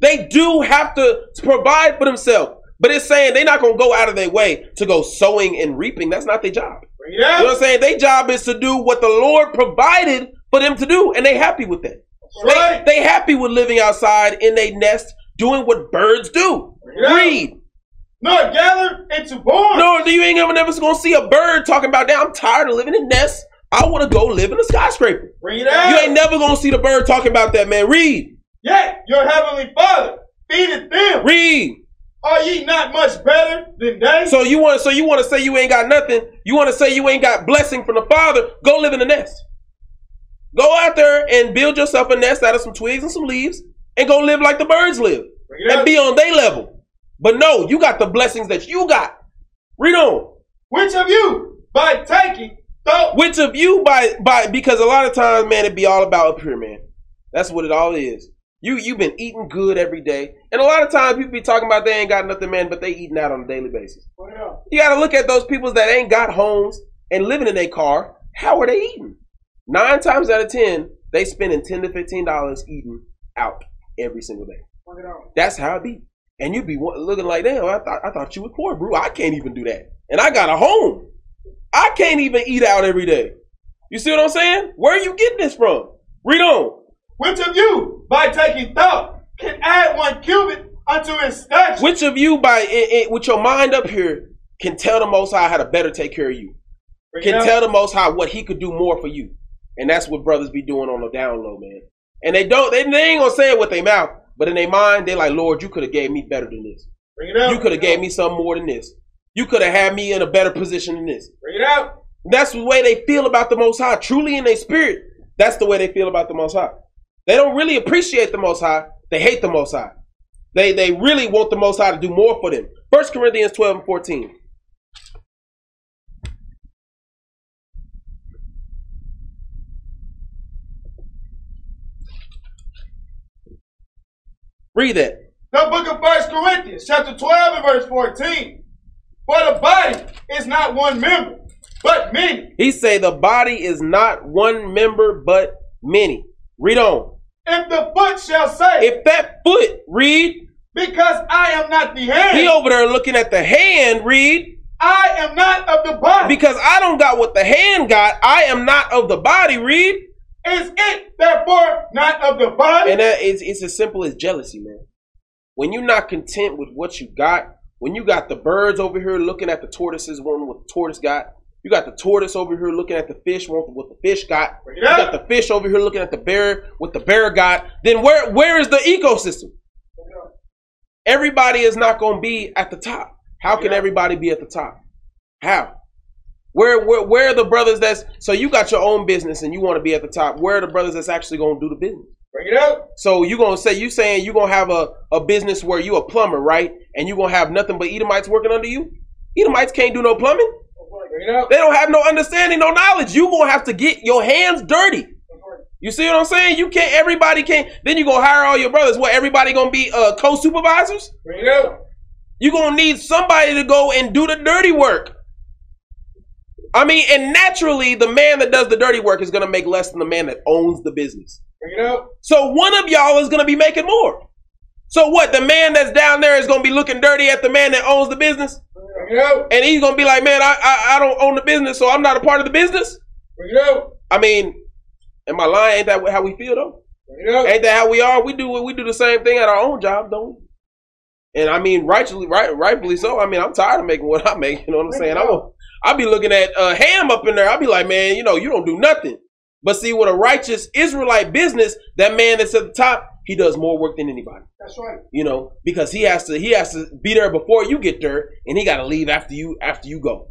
They do have to provide for themselves. But it's saying they're not gonna go out of their way to go sowing and reaping. That's not their job. It You know what I'm saying? Their job is to do what the Lord provided for them to do, and they happy with that. That's They, right. they happy with living outside in their nest, doing what birds do. Yeah. Read. Nor gather into barns. No, you ain't ever never gonna see a bird talking about that. I'm tired of living in nests. I want to go live in a skyscraper. It out. You ain't never gonna see the bird talking about that, man. Read. Yet your heavenly Father feedeth them. Read. Are ye not much better than they? So you want to so you want to say you ain't got nothing. You want to say you ain't got blessing from the Father. Go live in a nest. Go out there and build yourself a nest out of some twigs and some leaves, and go live like the birds live, and be on their level. But no, you got the blessings that you got. Read on. Which of you, by taking thought, Which of you by by because a lot of times, man, it be all about up here, man. That's what it all is. You you've been eating good every day, and a lot of times people be talking about they ain't got nothing, man, but they eating out on a daily basis. You got to look at those people that ain't got homes and living in their car. How are they eating? Nine times out of ten, they spending ten to fifteen dollars eating out every single day. That's how it be. And you'd be looking like, damn, I thought I thought you was poor, bro. I can't even do that, and I got a home. I can't even eat out every day. You see what I'm saying? Where are you getting this from? Read on. Which of you, by taking thought, can add one cubit unto his stature? Which of you, by i- i- with your mind up here, can tell the Most High how to better take care of you? Can tell the Most High what He could do more for you, and that's what brothers be doing on the down low, man. And they don't, they, they ain't gonna say it with their mouth, but in their mind, they like, Lord, you could have gave me better than this. Bring it out. You could have gave me something more than this. You could have had me in a better position than this. Bring it out. That's the way they feel about the Most High. Truly in their spirit, that's the way they feel about the Most High. They don't really appreciate the Most High. They hate the Most High. They they really want the Most High to do more for them. First Corinthians 12 and 14. Read that. The book of First Corinthians, chapter 12 and verse 14. For the body is not one member, but many. He say the body is not one member but many. Read on. If the foot shall say, If that foot, read, because I am not the hand, he over there looking at the hand, read, I am not of the body. because I don't got what the hand got, I am not of the body, read. Is it therefore not of the body? And that is it's as simple as jealousy, man. When you're not content with what you got, when you got the birds over here looking at the tortoises, wanting what the tortoise got, you got the tortoise over here looking at the fish, wanting what the fish got. You got the fish over here looking at the bear, what the bear got. Then where where is the ecosystem? Everybody is not going to be at the top. How can everybody be at the top? How? Where, where where are the brothers that's so you got your own business and you want to be at the top? Where are the brothers that's actually going to do the business? Bring it out. So you gonna say you saying you gonna have a, a business where you a plumber, right? And you gonna have nothing but Edomites working under you? Edomites can't do no plumbing. Bring it out. They don't have no understanding, no knowledge. You gonna have to get your hands dirty. You see what I'm saying? You can't. Everybody can't. Then you gonna hire all your brothers. What? Everybody gonna be uh, co-supervisors? Bring it out. You gonna need somebody to go and do the dirty work. I mean, and naturally, the man that does the dirty work is gonna make less than the man that owns the business. Bring it out. So one of y'all is gonna be making more. So what? The man that's down there is gonna be looking dirty at the man that owns the business, Bring it out. and he's gonna be like, "Man, I I, I don't own the business, so I'm not a part of the business." Bring it out. I mean, am I lying? Ain't that how we feel though? Bring it out. Ain't that how we are? We do we do the same thing at our own job, don't we? And I mean, rightfully, right, rightfully so. I mean, I'm tired of making what I make. You know what I'm saying? I will. I'll be looking at uh, Ham up in there. I'll be like, man, you know, you don't do nothing. But see, with a righteous Israelite business, that man that's at the top, he does more work than anybody. That's right. You know, because he has to he has to be there before you get there, and he got to leave after you after you go.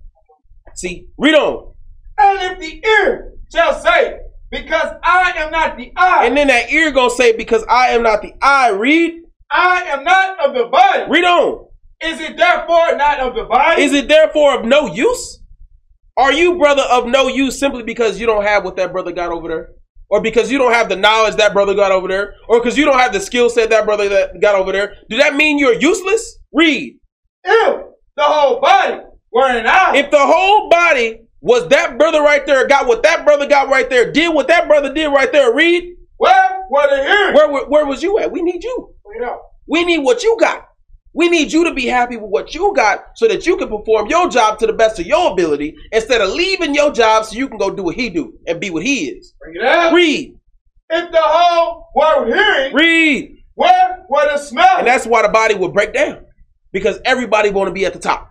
See, read on, And if the ear shall say, because I am not the eye, and then that ear gonna say, because I am not the eye. Read, I am not of the body. read on. Is it therefore not of the body? Is it therefore of no use? Are you, brother, of no use simply because you don't have what that brother got over there? Or because you don't have the knowledge that brother got over there? Or because you don't have the skill set that brother that got over there? Do that mean you're useless? Read. If the whole body were an eye, If the whole body was that brother right there, got what that brother got right there, did what that brother did right there, read, where were the hearing? where, where, where was you at? We need you. We need what you got. We need you to be happy with what you got so that you can perform your job to the best of your ability instead of leaving your job so you can go do what he do and be what he is. Bring it out. Read, If the whole were hearing, read. where were the smell? And that's why the body will break down because everybody want to be at the top.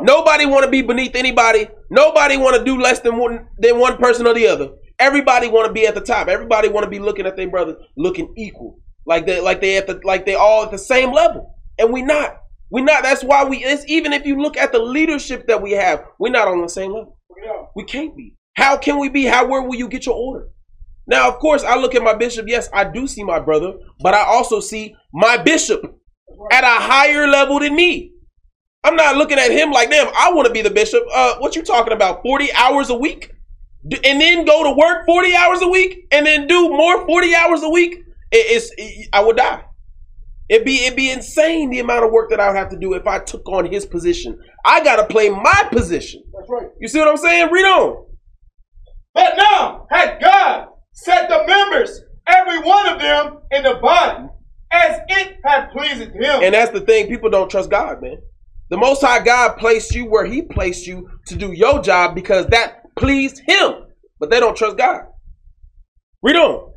Nobody want to be beneath anybody. Nobody want to do less than one than one person or the other. Everybody want to be at the top. Everybody want to be looking at their brother looking equal, like they like they at the like they all at the same level, and we not. We not. That's why we. It's even if you look at the leadership that we have, we're not on the same level. Out. We can't be. How can we be? How where will you get your order? Now, of course, I look at my bishop. Yes, I do see my brother, but I also see my bishop at a higher level than me. I'm not looking at him like, damn, I want to be the bishop. Uh, what you talking about? 40 hours a week? And then go to work 40 hours a week and then do more 40 hours a week? It- it's, it- I would die. It'd be, it'd be insane the amount of work that I would have to do if I took on his position. I got to play my position. That's right. You see what I'm saying? Read on. But now had God set the members, every one of them, in the body, as it had pleased him. And that's the thing. People don't trust God, man. The Most High God placed you where He placed you to do your job because that pleased Him. But they don't trust God. Read on.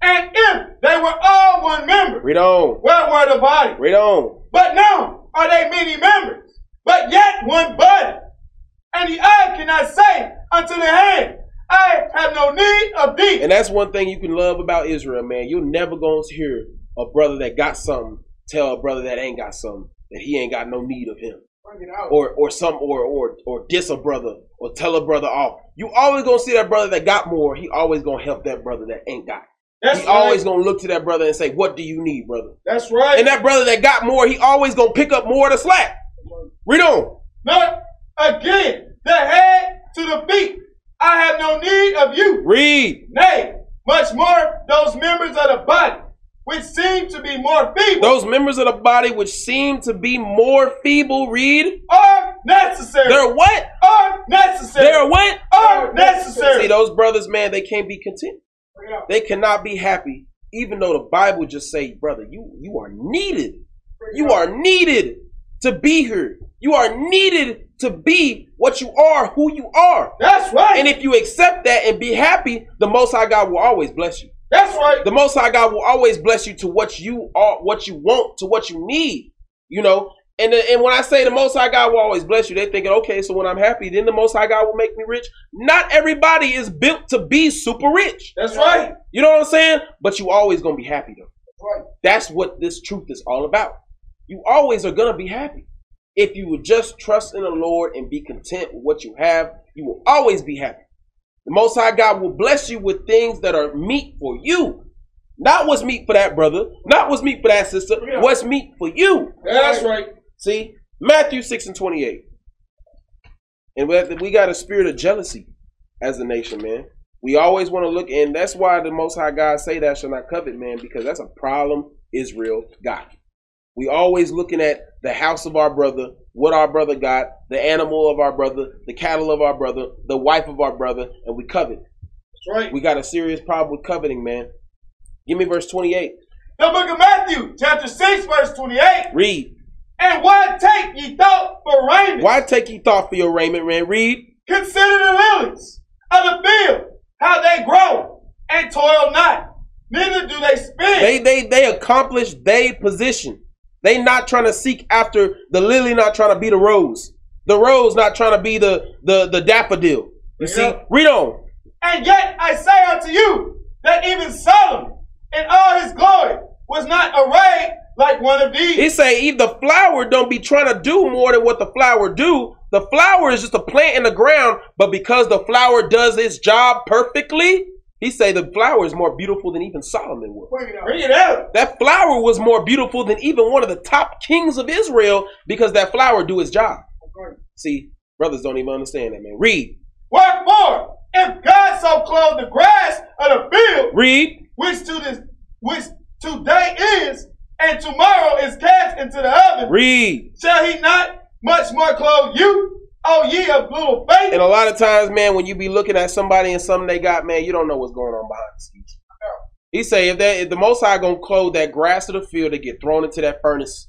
And if they were all one member, Read on. where were the body? Read on. But now are they many members, but yet one body. And the eye cannot say unto the hand, I have no need of thee. And that's one thing you can love about Israel, man. You're never going to hear a brother that got something tell a brother that ain't got something. that he ain't got no need of him. Or or some or or or diss a brother or tell a brother off. You always gonna see that brother that got more. He always gonna help that brother that ain't got. That's he right. always gonna look to that brother and say, "What do you need, brother?" That's right. And that brother that got more, he always gonna pick up more of the slack. Read on. Not again, the head to the feet. I have no need of you. Read. Nay, much more those members of the body, which seem to be more feeble, Those members of the body which seem to be more feeble, read. are necessary. They're what? are necessary. They're what? are necessary. See, those brothers, man, they can't be content. They cannot be happy, even though the Bible just say, brother, you you are needed. You are needed to be here. You are needed to be what you are, who you are. That's right. And if you accept that and be happy, the Most High God will always bless you. That's right. The Most High God will always bless you to what you are, what you want, to what you need. You know, and uh, and when I say the Most High God will always bless you, they thinking, okay, so when I'm happy, then the Most High God will make me rich. Not everybody is built to be super rich. That's right. You know what I'm saying? But you always gonna be happy though. That's right. That's what this truth is all about. You always are gonna be happy. If you would just trust in the Lord and be content with what you have, you will always be happy. The Most High God will bless you with things that are meet for you. Not what's meet for that brother, not what's meet for that sister, Yeah. what's meet for you. That's right. See, Matthew 6 and 28. And we, to- we got a spirit of jealousy as a nation, man. We always want to look, and that's why the Most High God say that shall not covet, man, because that's a problem Israel got. We always looking at the house of our brother, what our brother got, the animal of our brother, the cattle of our brother, the wife of our brother, and we covet. That's right. We got a serious problem with coveting, man. Give me verse 28. The book of Matthew, chapter 6, verse 28. Read. And what take ye thought for raiment? Why take ye thought for your raiment, man? Read. Consider the lilies of the field, how they grow and toil not, neither do they spin. They they they accomplish their position. They not trying to seek after the lily, not trying to be the rose. The rose not trying to be the the the daffodil. You see, Yeah. read on. And yet I say unto you that even Solomon in all his glory was not arrayed like one of. He say, if the flower don't be trying to do more than what the flower do. The flower is just a plant in the ground, but because the flower does its job perfectly, he say the flower is more beautiful than even Solomon was. Bring it out. That flower was more beautiful than even one of the top kings of Israel because that flower do its job. See, brothers don't even understand that, man. Read. Wherefore, if God so clothed the grass of the field, Read. which to this which today is, and tomorrow is cast into the oven, Read. shall he not much more clothe you, O ye of little faith? And a lot of times, man, when you be looking at somebody and something they got, man, you don't know what's going on behind the scenes. He say if that if the Most High gonna clothe that grass of the field to get thrown into that furnace,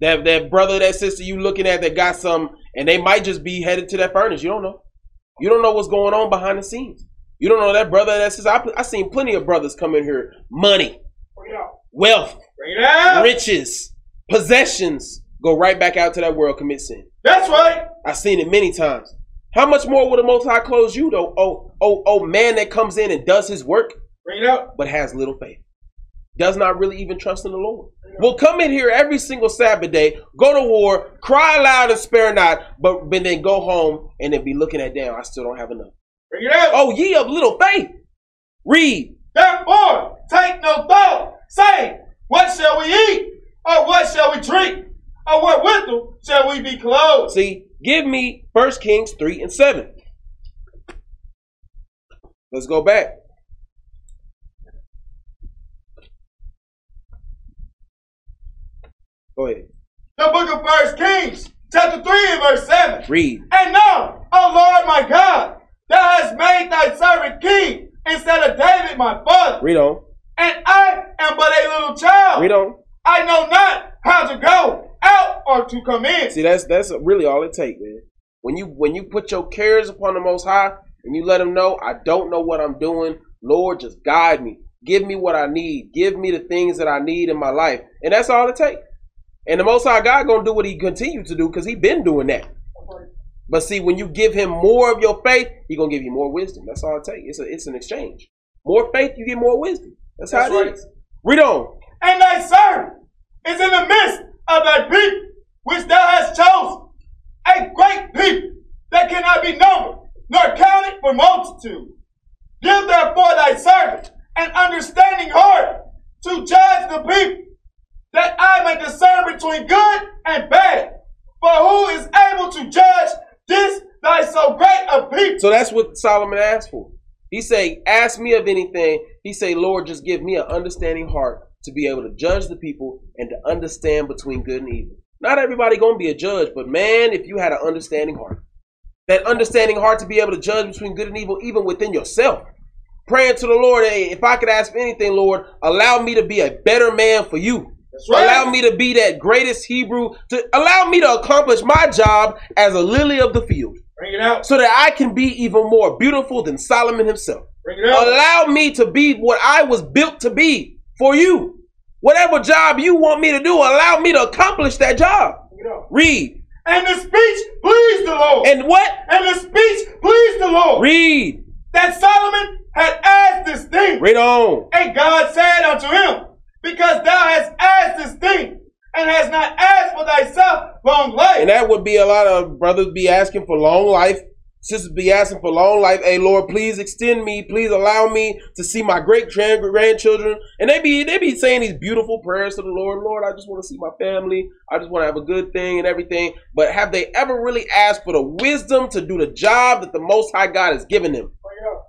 that that brother, that sister you looking at that got some, and they might just be headed to that furnace. You don't know. You don't know what's going on behind the scenes. You don't know that brother, that sister. I, I seen plenty of brothers come in here, money, oh, out. wealth, Bring it out. Riches, possessions, go right back out to that world, commit sin. That's right. I've seen it many times. How much more will the Most High close you, though? Oh, oh, oh, man that comes in and does his work, Bring it out. but has little faith, does not really even trust in the Lord. Will come in here every single Sabbath day, go to war, cry loud and spare not, but, but then go home and then be looking at damn, I still don't have enough. Bring it out. Oh, ye of little faith, read. Therefore, take no thought, saying, What shall we eat? Or what shall we drink? Or what withal shall we be clothed? See, give me First Kings three and seven. Let's go back. Go ahead. The book of First Kings, chapter 3 and verse 7. Read. And now, O Lord my God, thou hast made thy servant king instead of David my father. Read on. And I am but a little child. Read on. I know not how to go out or to come in. See, that's that's really all it takes, man. When you when you put your cares upon the Most High and you let Him know, I don't know what I'm doing. Lord, just guide me. Give me what I need. Give me the things that I need in my life, and that's all it takes. And the Most High God gonna do what He continue to do because He been doing that. But see, when you give Him more of your faith, He gonna give you more wisdom. That's all it takes. It's a it's an exchange. More faith, you get more wisdom. That's, how That's it right. is. Read on and thy servant is in the midst of thy people, which thou hast chosen, a great people that cannot be numbered, nor counted for multitude. Give therefore thy servant an understanding heart to judge the people, that I may discern between good and bad. For who is able to judge this thy so great a people? So that's what Solomon asked for. He say, ask me of anything. He say, Lord, just give me an understanding heart to be able to judge the people and to understand between good and evil. Not everybody gonna be a judge, but man, if you had an understanding heart, that understanding heart to be able to judge between good and evil, even within yourself. Praying to the Lord, hey, if I could ask for anything, Lord, allow me to be a better man for you. right. Allow me to be that greatest Hebrew, to allow me to accomplish my job as a lily of the field, Bring it out. so that I can be even more beautiful than Solomon himself. Bring it out. Allow me to be what I was built to be for you. Whatever job you want me to do, allow me to accomplish that job. Bring it out. Read. And the speech pleased the Lord. And what? And the speech pleased the Lord. Read. That Solomon had asked this thing. Read on. And God said unto him, Because thou hast asked this thing, and hast not asked for thyself long life. And that would be a lot of brothers be asking for long life. Sisters be asking for long life. Hey Lord, please extend me. Please allow me to see my great grandchildren. And they be they be saying these beautiful prayers to the Lord. Lord, I just want to see my family. I just want to have a good thing and everything. But have they ever really asked for the wisdom to do the job that the Most High God has given them? Bring it out.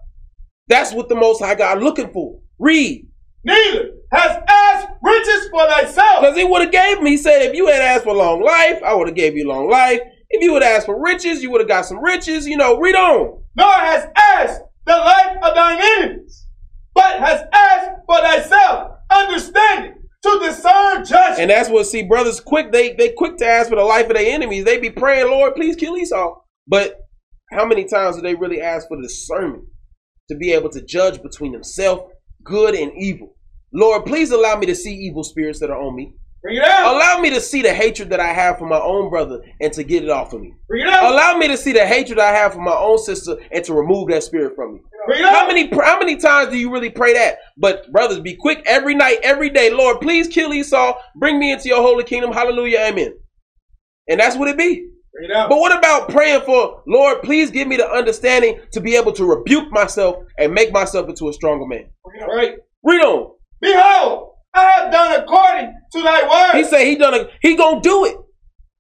That's what the Most High God looking for. Read. Neither has asked riches for thyself. Because he would have gave me. He said, if you had asked for long life, I would have gave you long life. If you would have asked for riches, you would have got some riches. You know, read on. nor has asked the life of thine enemies, but has asked for thyself understanding to discern judgment. And that's what see brothers quick they they quick to ask for the life of their enemies. They be praying, Lord, please kill Esau. But how many times do they really ask for discernment to be able to judge between themselves, good and evil? Lord, please allow me to see evil spirits that are on me. Bring it out. Allow me to see the hatred that I have for my own brother and to get it off of me. Bring it out. Allow me to see the hatred I have for my own sister and to remove that spirit from me. Bring it out. How many how many times do you really pray that? But brothers, be quick every night, every day. Lord, please kill Esau. Bring me into your holy kingdom. Hallelujah. Amen. And that's what it be. Bring it out. But what about praying for, Lord, please give me the understanding to be able to rebuke myself and make myself into a stronger man. Bring it out. Right. Read on. Behold, I have done according to thy word. He said he done a, he gonna do it.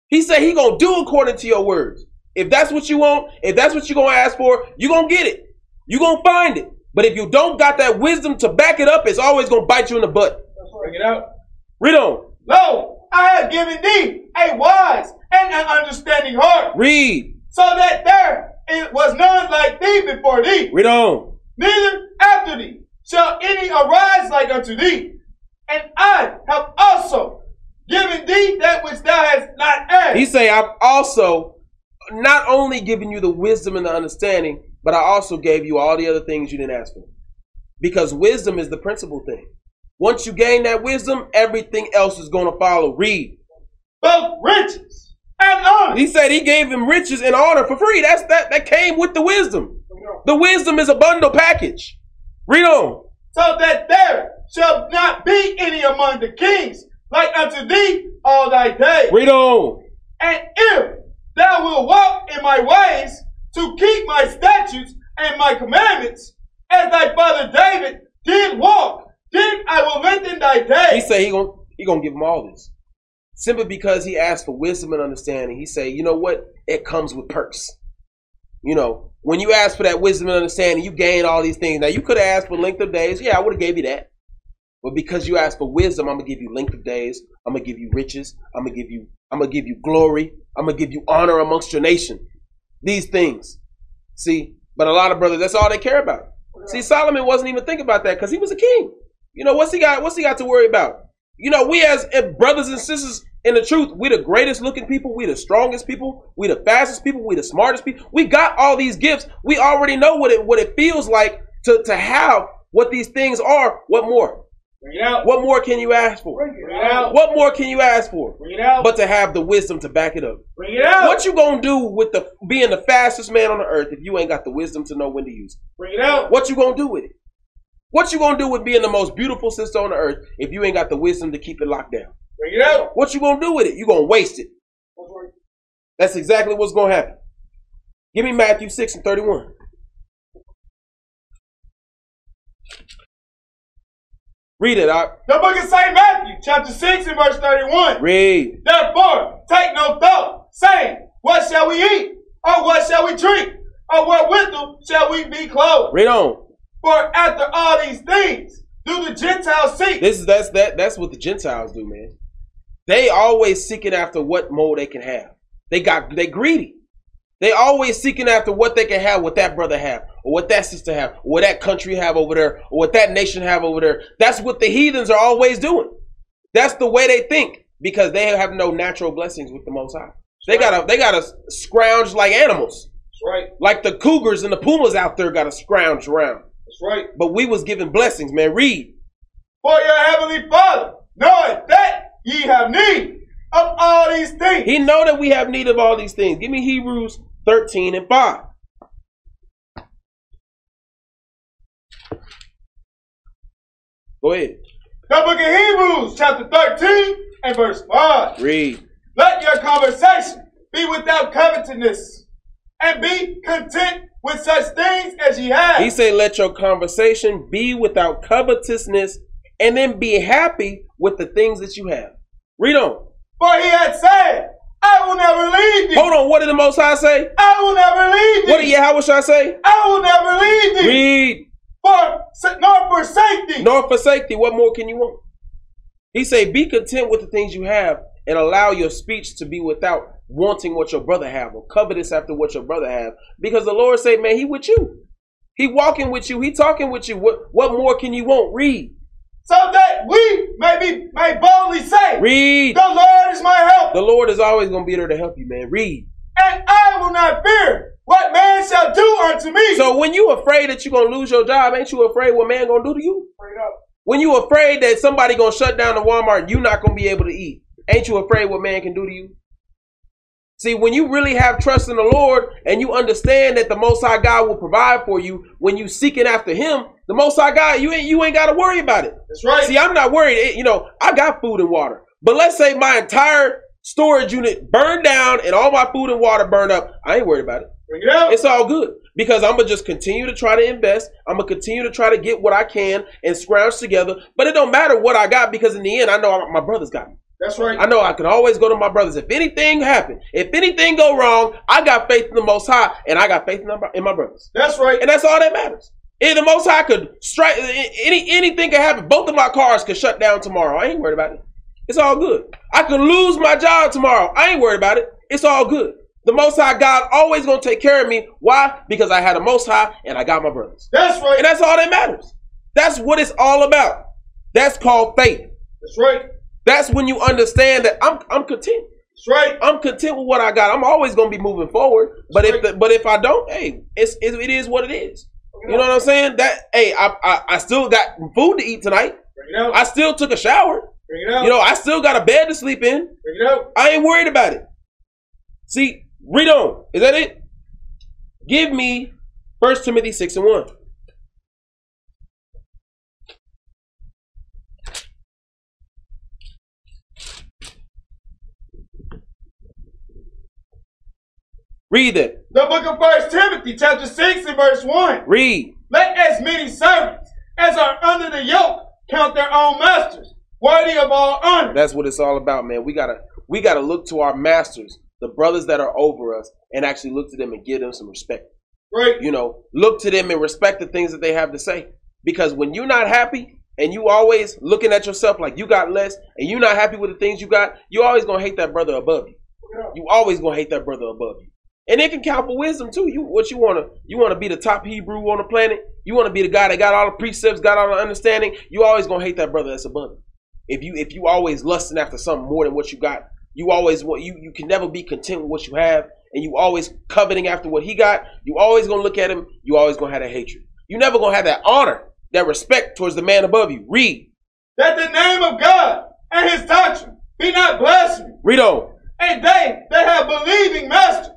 He said he gonna do according to your words. If that's what you want, if that's what you're gonna ask for, you gonna get it. you gonna find it. But if you don't got that wisdom to back it up, it's always gonna bite you in the butt. Bring it out. Read on. Lo, I have given thee a wise and an understanding heart, Read. so that there it was none like thee before thee, Read on. neither after thee shall any arise like unto thee. And I have also given thee that which thou hast not asked. He say, I've also not only given you the wisdom and the understanding, but I also gave you all the other things you didn't ask for. Because wisdom is the principal thing. Once you gain that wisdom, everything else is going to follow. Read. both riches and honor. He said he gave him riches and honor for free. That's that that came with the wisdom. The wisdom is a bundle package. Read on. so that there shall not be any among the kings like unto thee all thy days. Read on. And if thou wilt walk in my ways to keep my statutes and my commandments, as thy father David did walk, then I will lengthen thy He days. say he gonna he gonna give him all this. Simply because he asked for wisdom and understanding. He say, you know what? It comes with perks. You know, when you ask for that wisdom and understanding, you gain all these things. Now you could have asked for length of days. Yeah, I would have gave you that. But because you ask for wisdom, I'm gonna give you length of days. I'm gonna give you riches. I'm gonna give you. I'm gonna give you glory. I'm gonna give you honor amongst your nation. These things. See, but a lot of brothers, that's all they care about. See, Solomon wasn't even thinking about that because he was a king. You know what's he got? What's he got to worry about? You know, we as brothers and sisters in the truth, we the greatest looking people, we the strongest people, we the fastest people, we the smartest people. We got all these gifts. We already know what it what it feels like to to have what these things are. What more? Bring it out. What more can you ask for? Bring it out. What more can you ask for? Bring it out. But to have the wisdom to back it up. Bring it out. What you gonna do with the being the fastest man on the earth if you ain't got the wisdom to know when to use it? Bring it out. What you gonna do with it? What you gonna do with being the most beautiful sister on the earth if you ain't got the wisdom to keep it locked down? Bring it out. What you gonna do with it? You gonna waste it. That's exactly what's gonna happen. Give me Matthew six and thirty-one. Read it out. The book of St. Matthew, chapter 6 and verse 31. Read. Therefore, take no thought, saying, What shall we eat? Or what shall we drink? Or wherewithal shall we be clothed? Read on. For after all these things do the Gentiles seek. This is that's that that's what the Gentiles do, man. They always seeking after what more they can have. They got they greedy. They always seeking after what they can have, what that brother have, or what that sister have, or what that country have over there, or what that nation have over there. That's what the heathens are always doing. That's the way they think because they have no natural blessings with the Most High. They gotta they gotta scrounge like animals, That's right. like the cougars and the pumas out there gotta scrounge around. That's right. But we was given blessings, man. Read. For your heavenly Father, knowing that ye have need of all these things. He know that we have need of all these things. Give me Hebrews 13 and 5. Go ahead. The book of Hebrews, chapter 13 and verse 5. Read. Let your conversation be without covetousness, and be content with such things as ye have. He said, let your conversation be without covetousness and then be happy with the things that you have. Read on. For he had said, I will never leave thee. Hold on. What did the Most High say? I will never leave thee. What did Yahweh Shai say? I will never leave thee. Read. For, nor forsake thee. Nor forsake thee. What more can you want? He say, be content with the things you have and allow your speech to be without wanting what your brother have or covetous after what your brother have. Because the Lord say, man, he with you. He walking with you. He talking with you. What, what more can you want? Read. So that we may be may boldly say, Read. The Lord is my help, The Lord is always going to be there to help you, man. Read. And I will not fear what man shall do unto me. So when you afraid that you're going to lose your job, ain't you afraid what man going to do to you? When you afraid that somebody going to shut down the Walmart you not going to be able to eat, ain't you afraid what man can do to you? See, when you really have trust in the Lord and you understand that the Most High God will provide for you when you seeking after Him, the Most High God, you ain't you ain't got to worry about it. That's right. See, I'm not worried. It- you know, I got food and water, but let's say my entire storage unit burned down and all my food and water burned up. I ain't worried about it. Bring it out. It's all good because I'm gonna just continue to try to invest. I'm gonna continue to try to get what I can and scrounge together. But it don't matter what I got because in the end, I know my brothers got me. That's right. I know I can always go to my brothers. If anything happen, if anything go wrong, I got faith in the Most High and I got faith in, the, in my brothers, That's right. and that's all that matters. If the Most High could strike, any anything could happen. Both of my cars could shut down tomorrow. I ain't worried about it. It's all good. I could lose my job tomorrow. I ain't worried about it. It's all good. The Most High God always gonna take care of me. Why? Because I had the Most High and I got my brothers, That's right. and that's all that matters. That's what it's all about. That's called faith. That's right. That's when you understand that I'm I'm content. That's right. I'm content with what I got. I'm always gonna be moving forward. But if the, but if I don't, hey, it's, it is what it is. You know what I'm saying? That hey, I, I I still got food to eat tonight. Bring it out. I still took a shower. Bring it out. You know, I still got a bed to sleep in. Bring it out. I ain't worried about it. See, read on. Is that it? Give me First Timothy six and one. Read it. The book of First Timothy, chapter 6 and verse 1. Read. Let as many servants as are under the yoke count their own masters, worthy of all honor. That's what it's all about, man. We gotta we gotta look to our masters, the brothers that are over us, and actually look to them and give them some respect. Right. You know, look to them and respect the things that they have to say. Because when you're not happy and you always looking at yourself like you got less and you're not happy with the things you got, you always gonna hate that brother above you. You always gonna hate that brother above you. And it can count for wisdom too. You what you wanna you wanna be the top Hebrew on the planet. You wanna be the guy that got all the precepts, got all the understanding. You always gonna hate that brother that's above you. If you if you always lusting after something more than what you got, you always want you you can never be content with what you have, and you always coveting after what he got. You always gonna look at him. You always gonna have that hatred. You never gonna have that honor, that respect towards the man above you. Read, That the name of God and his doctrine be not blasphemed. read on. And they that have believing masters,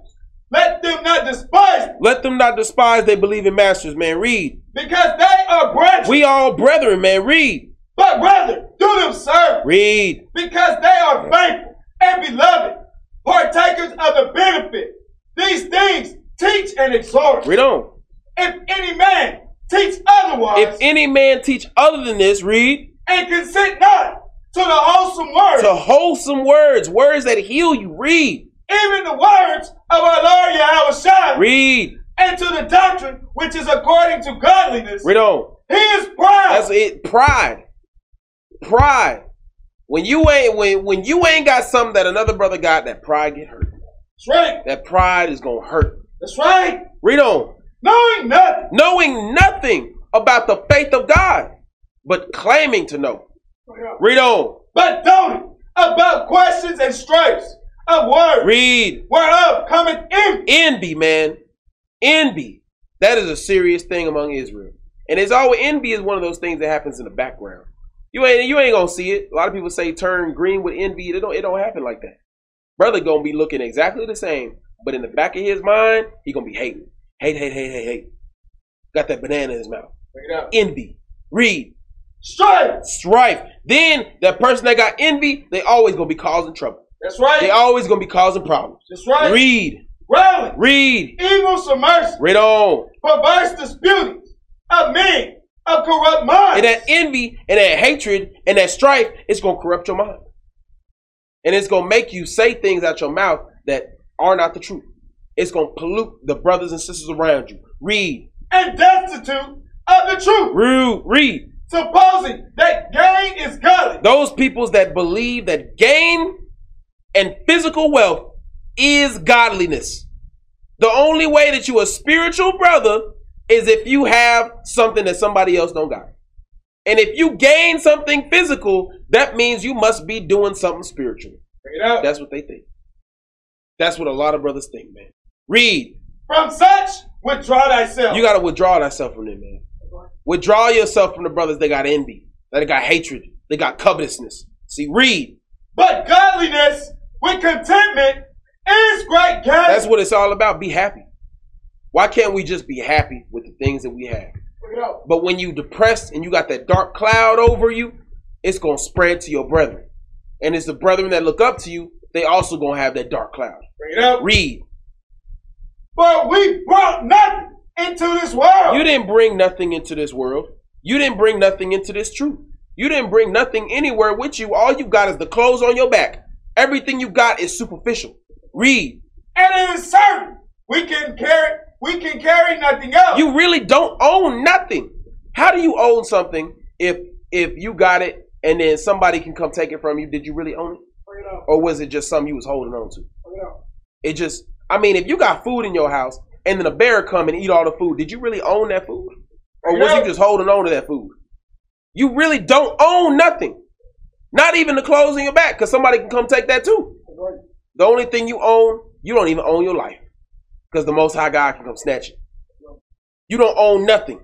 let them not despise them, Let them not despise they believing masters, man. Read. because they are brethren. We all brethren, man. Read, but rather do them service, read. because they are faithful and beloved, partakers of the benefit. These things teach and exhort. Read on. If any man teach otherwise, If any man teach other than this, read. and consent not to the wholesome words, To wholesome words, words that heal you. Read. even the words of our Lord Yahawashi, Read. and to the doctrine which is according to godliness. Read on. He is proud. That's it. Pride. Pride. When you ain't when when you ain't got something that another brother got, that pride get hurt. That's right. That pride is gonna hurt. That's right. Read on. Knowing nothing. Knowing nothing about the faith of God, but claiming to know. Oh, Read on. But doting about questions and stripes of words, Read. whereof cometh envy. Envy, man. Envy. That is a serious thing among Israel. And it's always envy is one of those things that happens in the background. You ain't you ain't gonna see it. A lot of people say turn green with envy. It don't it don't happen like that. Brother gonna be looking exactly the same, but in the back of his mind, he gonna be hating. Hate, hate, hate, hate, hate. Got that banana in his mouth. Bring it out. Envy. Read. Strife. Strife. Then that person that got envy, they always gonna be causing trouble. That's right. They always gonna be causing problems. That's right. Read. Railing. Read. Evil submersion. Read on. Perverse disputings of men of corrupt minds. And that envy and that hatred and that strife, it's gonna corrupt your mind. And it's gonna make you say things out your mouth that are not the truth. It's gonna pollute the brothers and sisters around you. Read. and destitute of the truth, Read. Read. supposing that gain is godly. Those peoples that believe that gain and physical wealth is godliness. The only way that you a spiritual brother is if you have something that somebody else don't got. And if you gain something physical, that means you must be doing something spiritual. Bring it out. That's what they think. That's what a lot of brothers think, man. Read. From such, withdraw thyself. You got to withdraw thyself from them, man. Withdraw yourself from the brothers that got envy, that got hatred, they got covetousness. See, read. but godliness with contentment is great gain. That's what it's all about. Be happy. Why can't we just be happy with the things that we have? Bring it out. But when you depressed and you got that dark cloud over you, it's gonna spread to your brethren. And it's the brethren that look up to you, they also gonna have that dark cloud. Bring it out. Read. But we brought nothing into this world. You didn't bring nothing into this world. You didn't bring nothing into this truth. You didn't bring nothing anywhere with you. All you got is the clothes on your back. Everything you got is superficial. Read. and it is certain we can carry we can carry nothing else. You really don't own nothing. How do you own something if if you got it and then somebody can come take it from you? Did you really own it? It. Or was it just something you was holding on to? It. It just I mean, if you got food in your house and then a bear come and eat all the food, did you really own that food? Or was you just holding on to that food? You really don't own nothing. Not even the clothes in your back, because somebody can come take that too. The only thing you own, you don't even own your life. Because the most high God can come snatch it. You don't own nothing.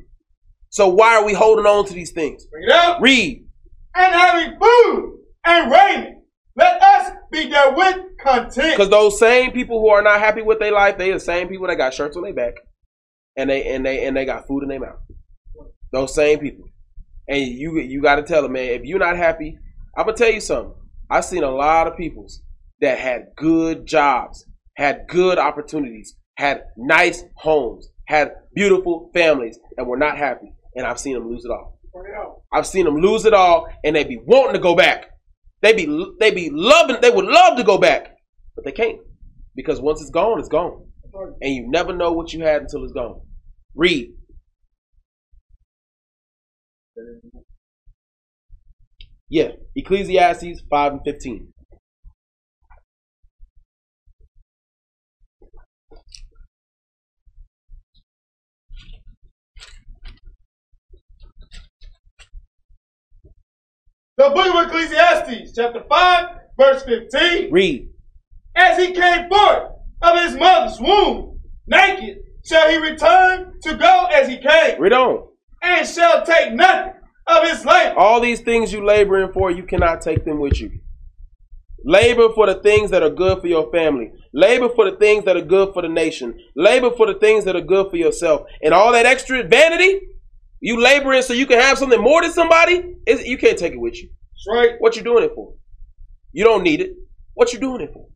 So why are we holding on to these things? Bring it out. Read. And having food and raiment, let us be therewith content. Because those same people who are not happy with their life, they the same people that got shirts on their back, and they and they and they got food in their mouth. Those same people, and you you got to tell them, man, if you're not happy, I'm gonna tell you something. I've seen a lot of peoples that had good jobs, had good opportunities, had nice homes, had beautiful families, and were not happy. And I've seen them lose it all. I've seen them lose it all, and they be wanting to go back. They be they be loving. They would love to go back, but they can't because once it's gone, it's gone, and you never know what you had until it's gone. Read. Yeah, Ecclesiastes five and fifteen. The book of Ecclesiastes, chapter 5, verse 15. Read. As he came forth of his mother's womb, naked shall he return to go as he came, Read on. and shall take nothing of his labor. All these things you laboring for, you cannot take them with you. Labor for the things that are good for your family. Labor for the things that are good for the nation. Labor for the things that are good for yourself. And all that extra vanity, you laboring so you can have something more than somebody, is you can't take it with you. That's right. What you doing it for? You don't need it. What you doing it for?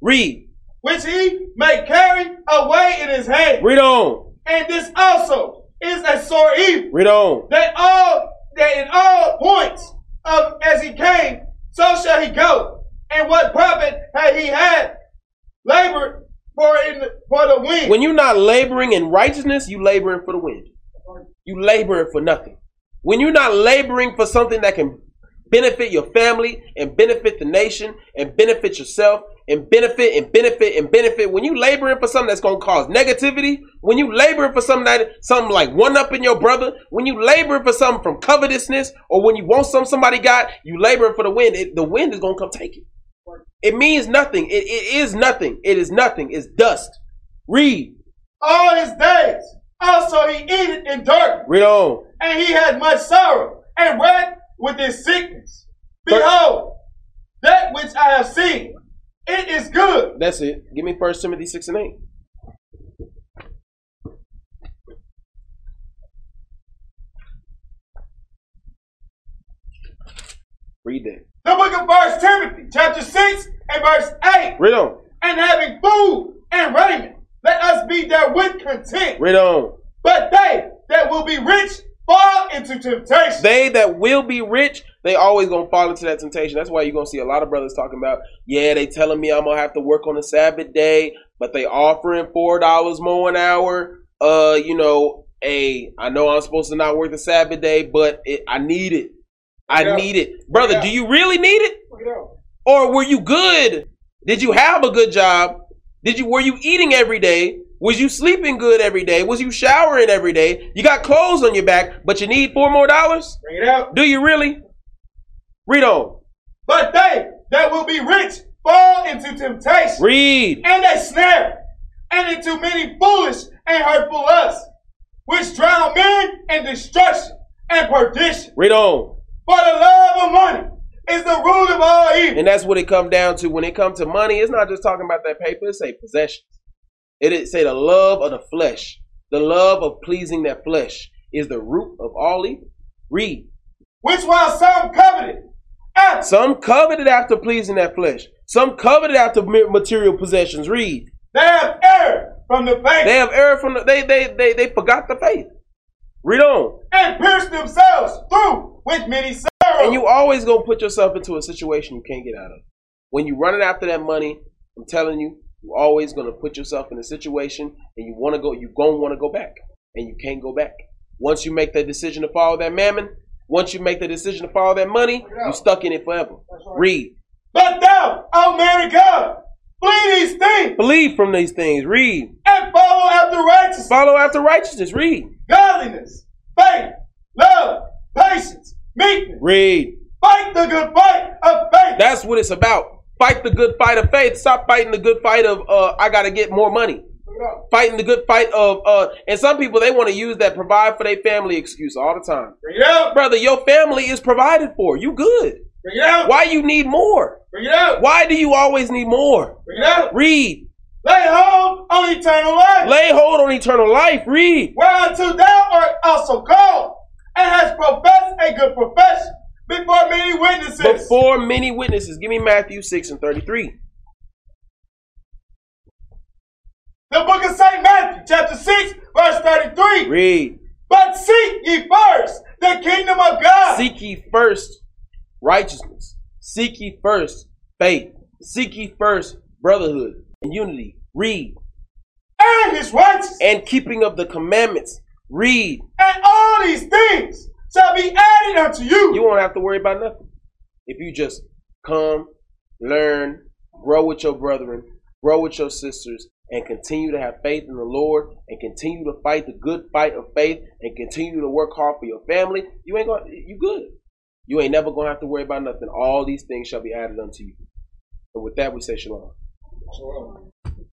Read. Which he may carry away in his hand. Read on. And this also is a sore evil, Read on. that all that in all points of as he came, so shall he go. And what profit had he had labored for in the, for the wind? When you're not laboring in righteousness, you laboring for the wind. You laboring for nothing. When you're not laboring for something that can benefit your family and benefit the nation and benefit yourself and benefit and benefit and benefit. When you laboring for something that's gonna cause negativity, when you laboring for something that something like one up in your brother, when you laboring for something from covetousness, or when you want something somebody got, you laboring for the wind. It, the wind is gonna come take it. It means nothing. It, it is nothing. It is nothing. It's dust. Read. All his days. Oh, also he eateth in dirt. Read on. And he had much sorrow and wrath with his sickness. Behold, that which I have seen, it is good. That's it. Give me First Timothy six and eight. Read that. The book of First Timothy, chapter 6 and verse 8. Read on. And having food and raiment, let us be therewith content. Read on. But they that will be rich fall into temptation. They that will be rich, they always gonna fall into that temptation. That's why you're gonna see a lot of brothers talking about, yeah, they telling me I'm gonna have to work on a Sabbath day, but they offering four dollars more an hour. Uh, you know, a I know I'm supposed to not work the Sabbath day, but it, I need it. I Yeah. need it, brother. Yeah. Do you really need it or were you good? Did you have a good job? Did you were you eating every day? Was you sleeping good every day? Was you showering every day? You got clothes on your back, but you need four more dollars? Bring it out. Do you really? Read on. But they that will be rich fall into temptation. Read. and a snare, and into many foolish and hurtful lusts, which drown men in destruction and perdition. Read on. For the love of money is the root of all evil. And that's what it come down to. When it comes to money, it's not just talking about that paper. It say possessions. It is say the love of the flesh, the love of pleasing that flesh is the root of all evil. Read. Which while some coveted after, Some coveted after pleasing that flesh. Some coveted after material possessions. Read. they have erred from the faith They have erred from the, they they they they forgot the faith. Read on. and pierced themselves through with many. And you oh. always gonna put yourself into a situation you can't get out of. When you're running after that money, I'm telling you, you're always gonna put yourself in a situation and you wanna go, you gonna wanna go back. And you can't go back. Once you make that decision to follow that mammon, once you make the decision to follow that money, you're stuck in it forever. Read. but thou, O oh, man of God, flee these things Flee from these things. Read. and follow after righteousness, Follow after righteousness. Read. godliness, faith, love, patience, meekness. Read. Fight the good fight of faith. That's what it's about. Fight the good fight of faith. Stop fighting the good fight of uh I gotta get more money. Fighting the good fight of uh and some people they want to use that provide for their family excuse all the time. Bring it out. Brother, your family is provided for. You good. Bring it out. Why you need more? Bring it out. Why do you always need more? Bring it out. Read. Lay hold on eternal life. Lay hold on eternal life. Read. Whereunto thou art also called, and has professed a good profession before many witnesses. Before many witnesses. Give me Matthew 6 and 33. The book of St. Matthew, chapter 6, verse 33. Read. But seek ye first the kingdom of God. Seek ye first righteousness. Seek ye first faith. Seek ye first brotherhood and unity. Read. and his righteousness. And keeping of the commandments. Read. And all these things shall be added unto you. You won't have to worry about nothing. If you just come, learn, grow with your brethren, grow with your sisters, and continue to have faith in the Lord, and continue to fight the good fight of faith, and continue to work hard for your family, you ain't gonna you good. You ain't never gonna have to worry about nothing. All these things shall be added unto you. And with that we say shalom. Shalom.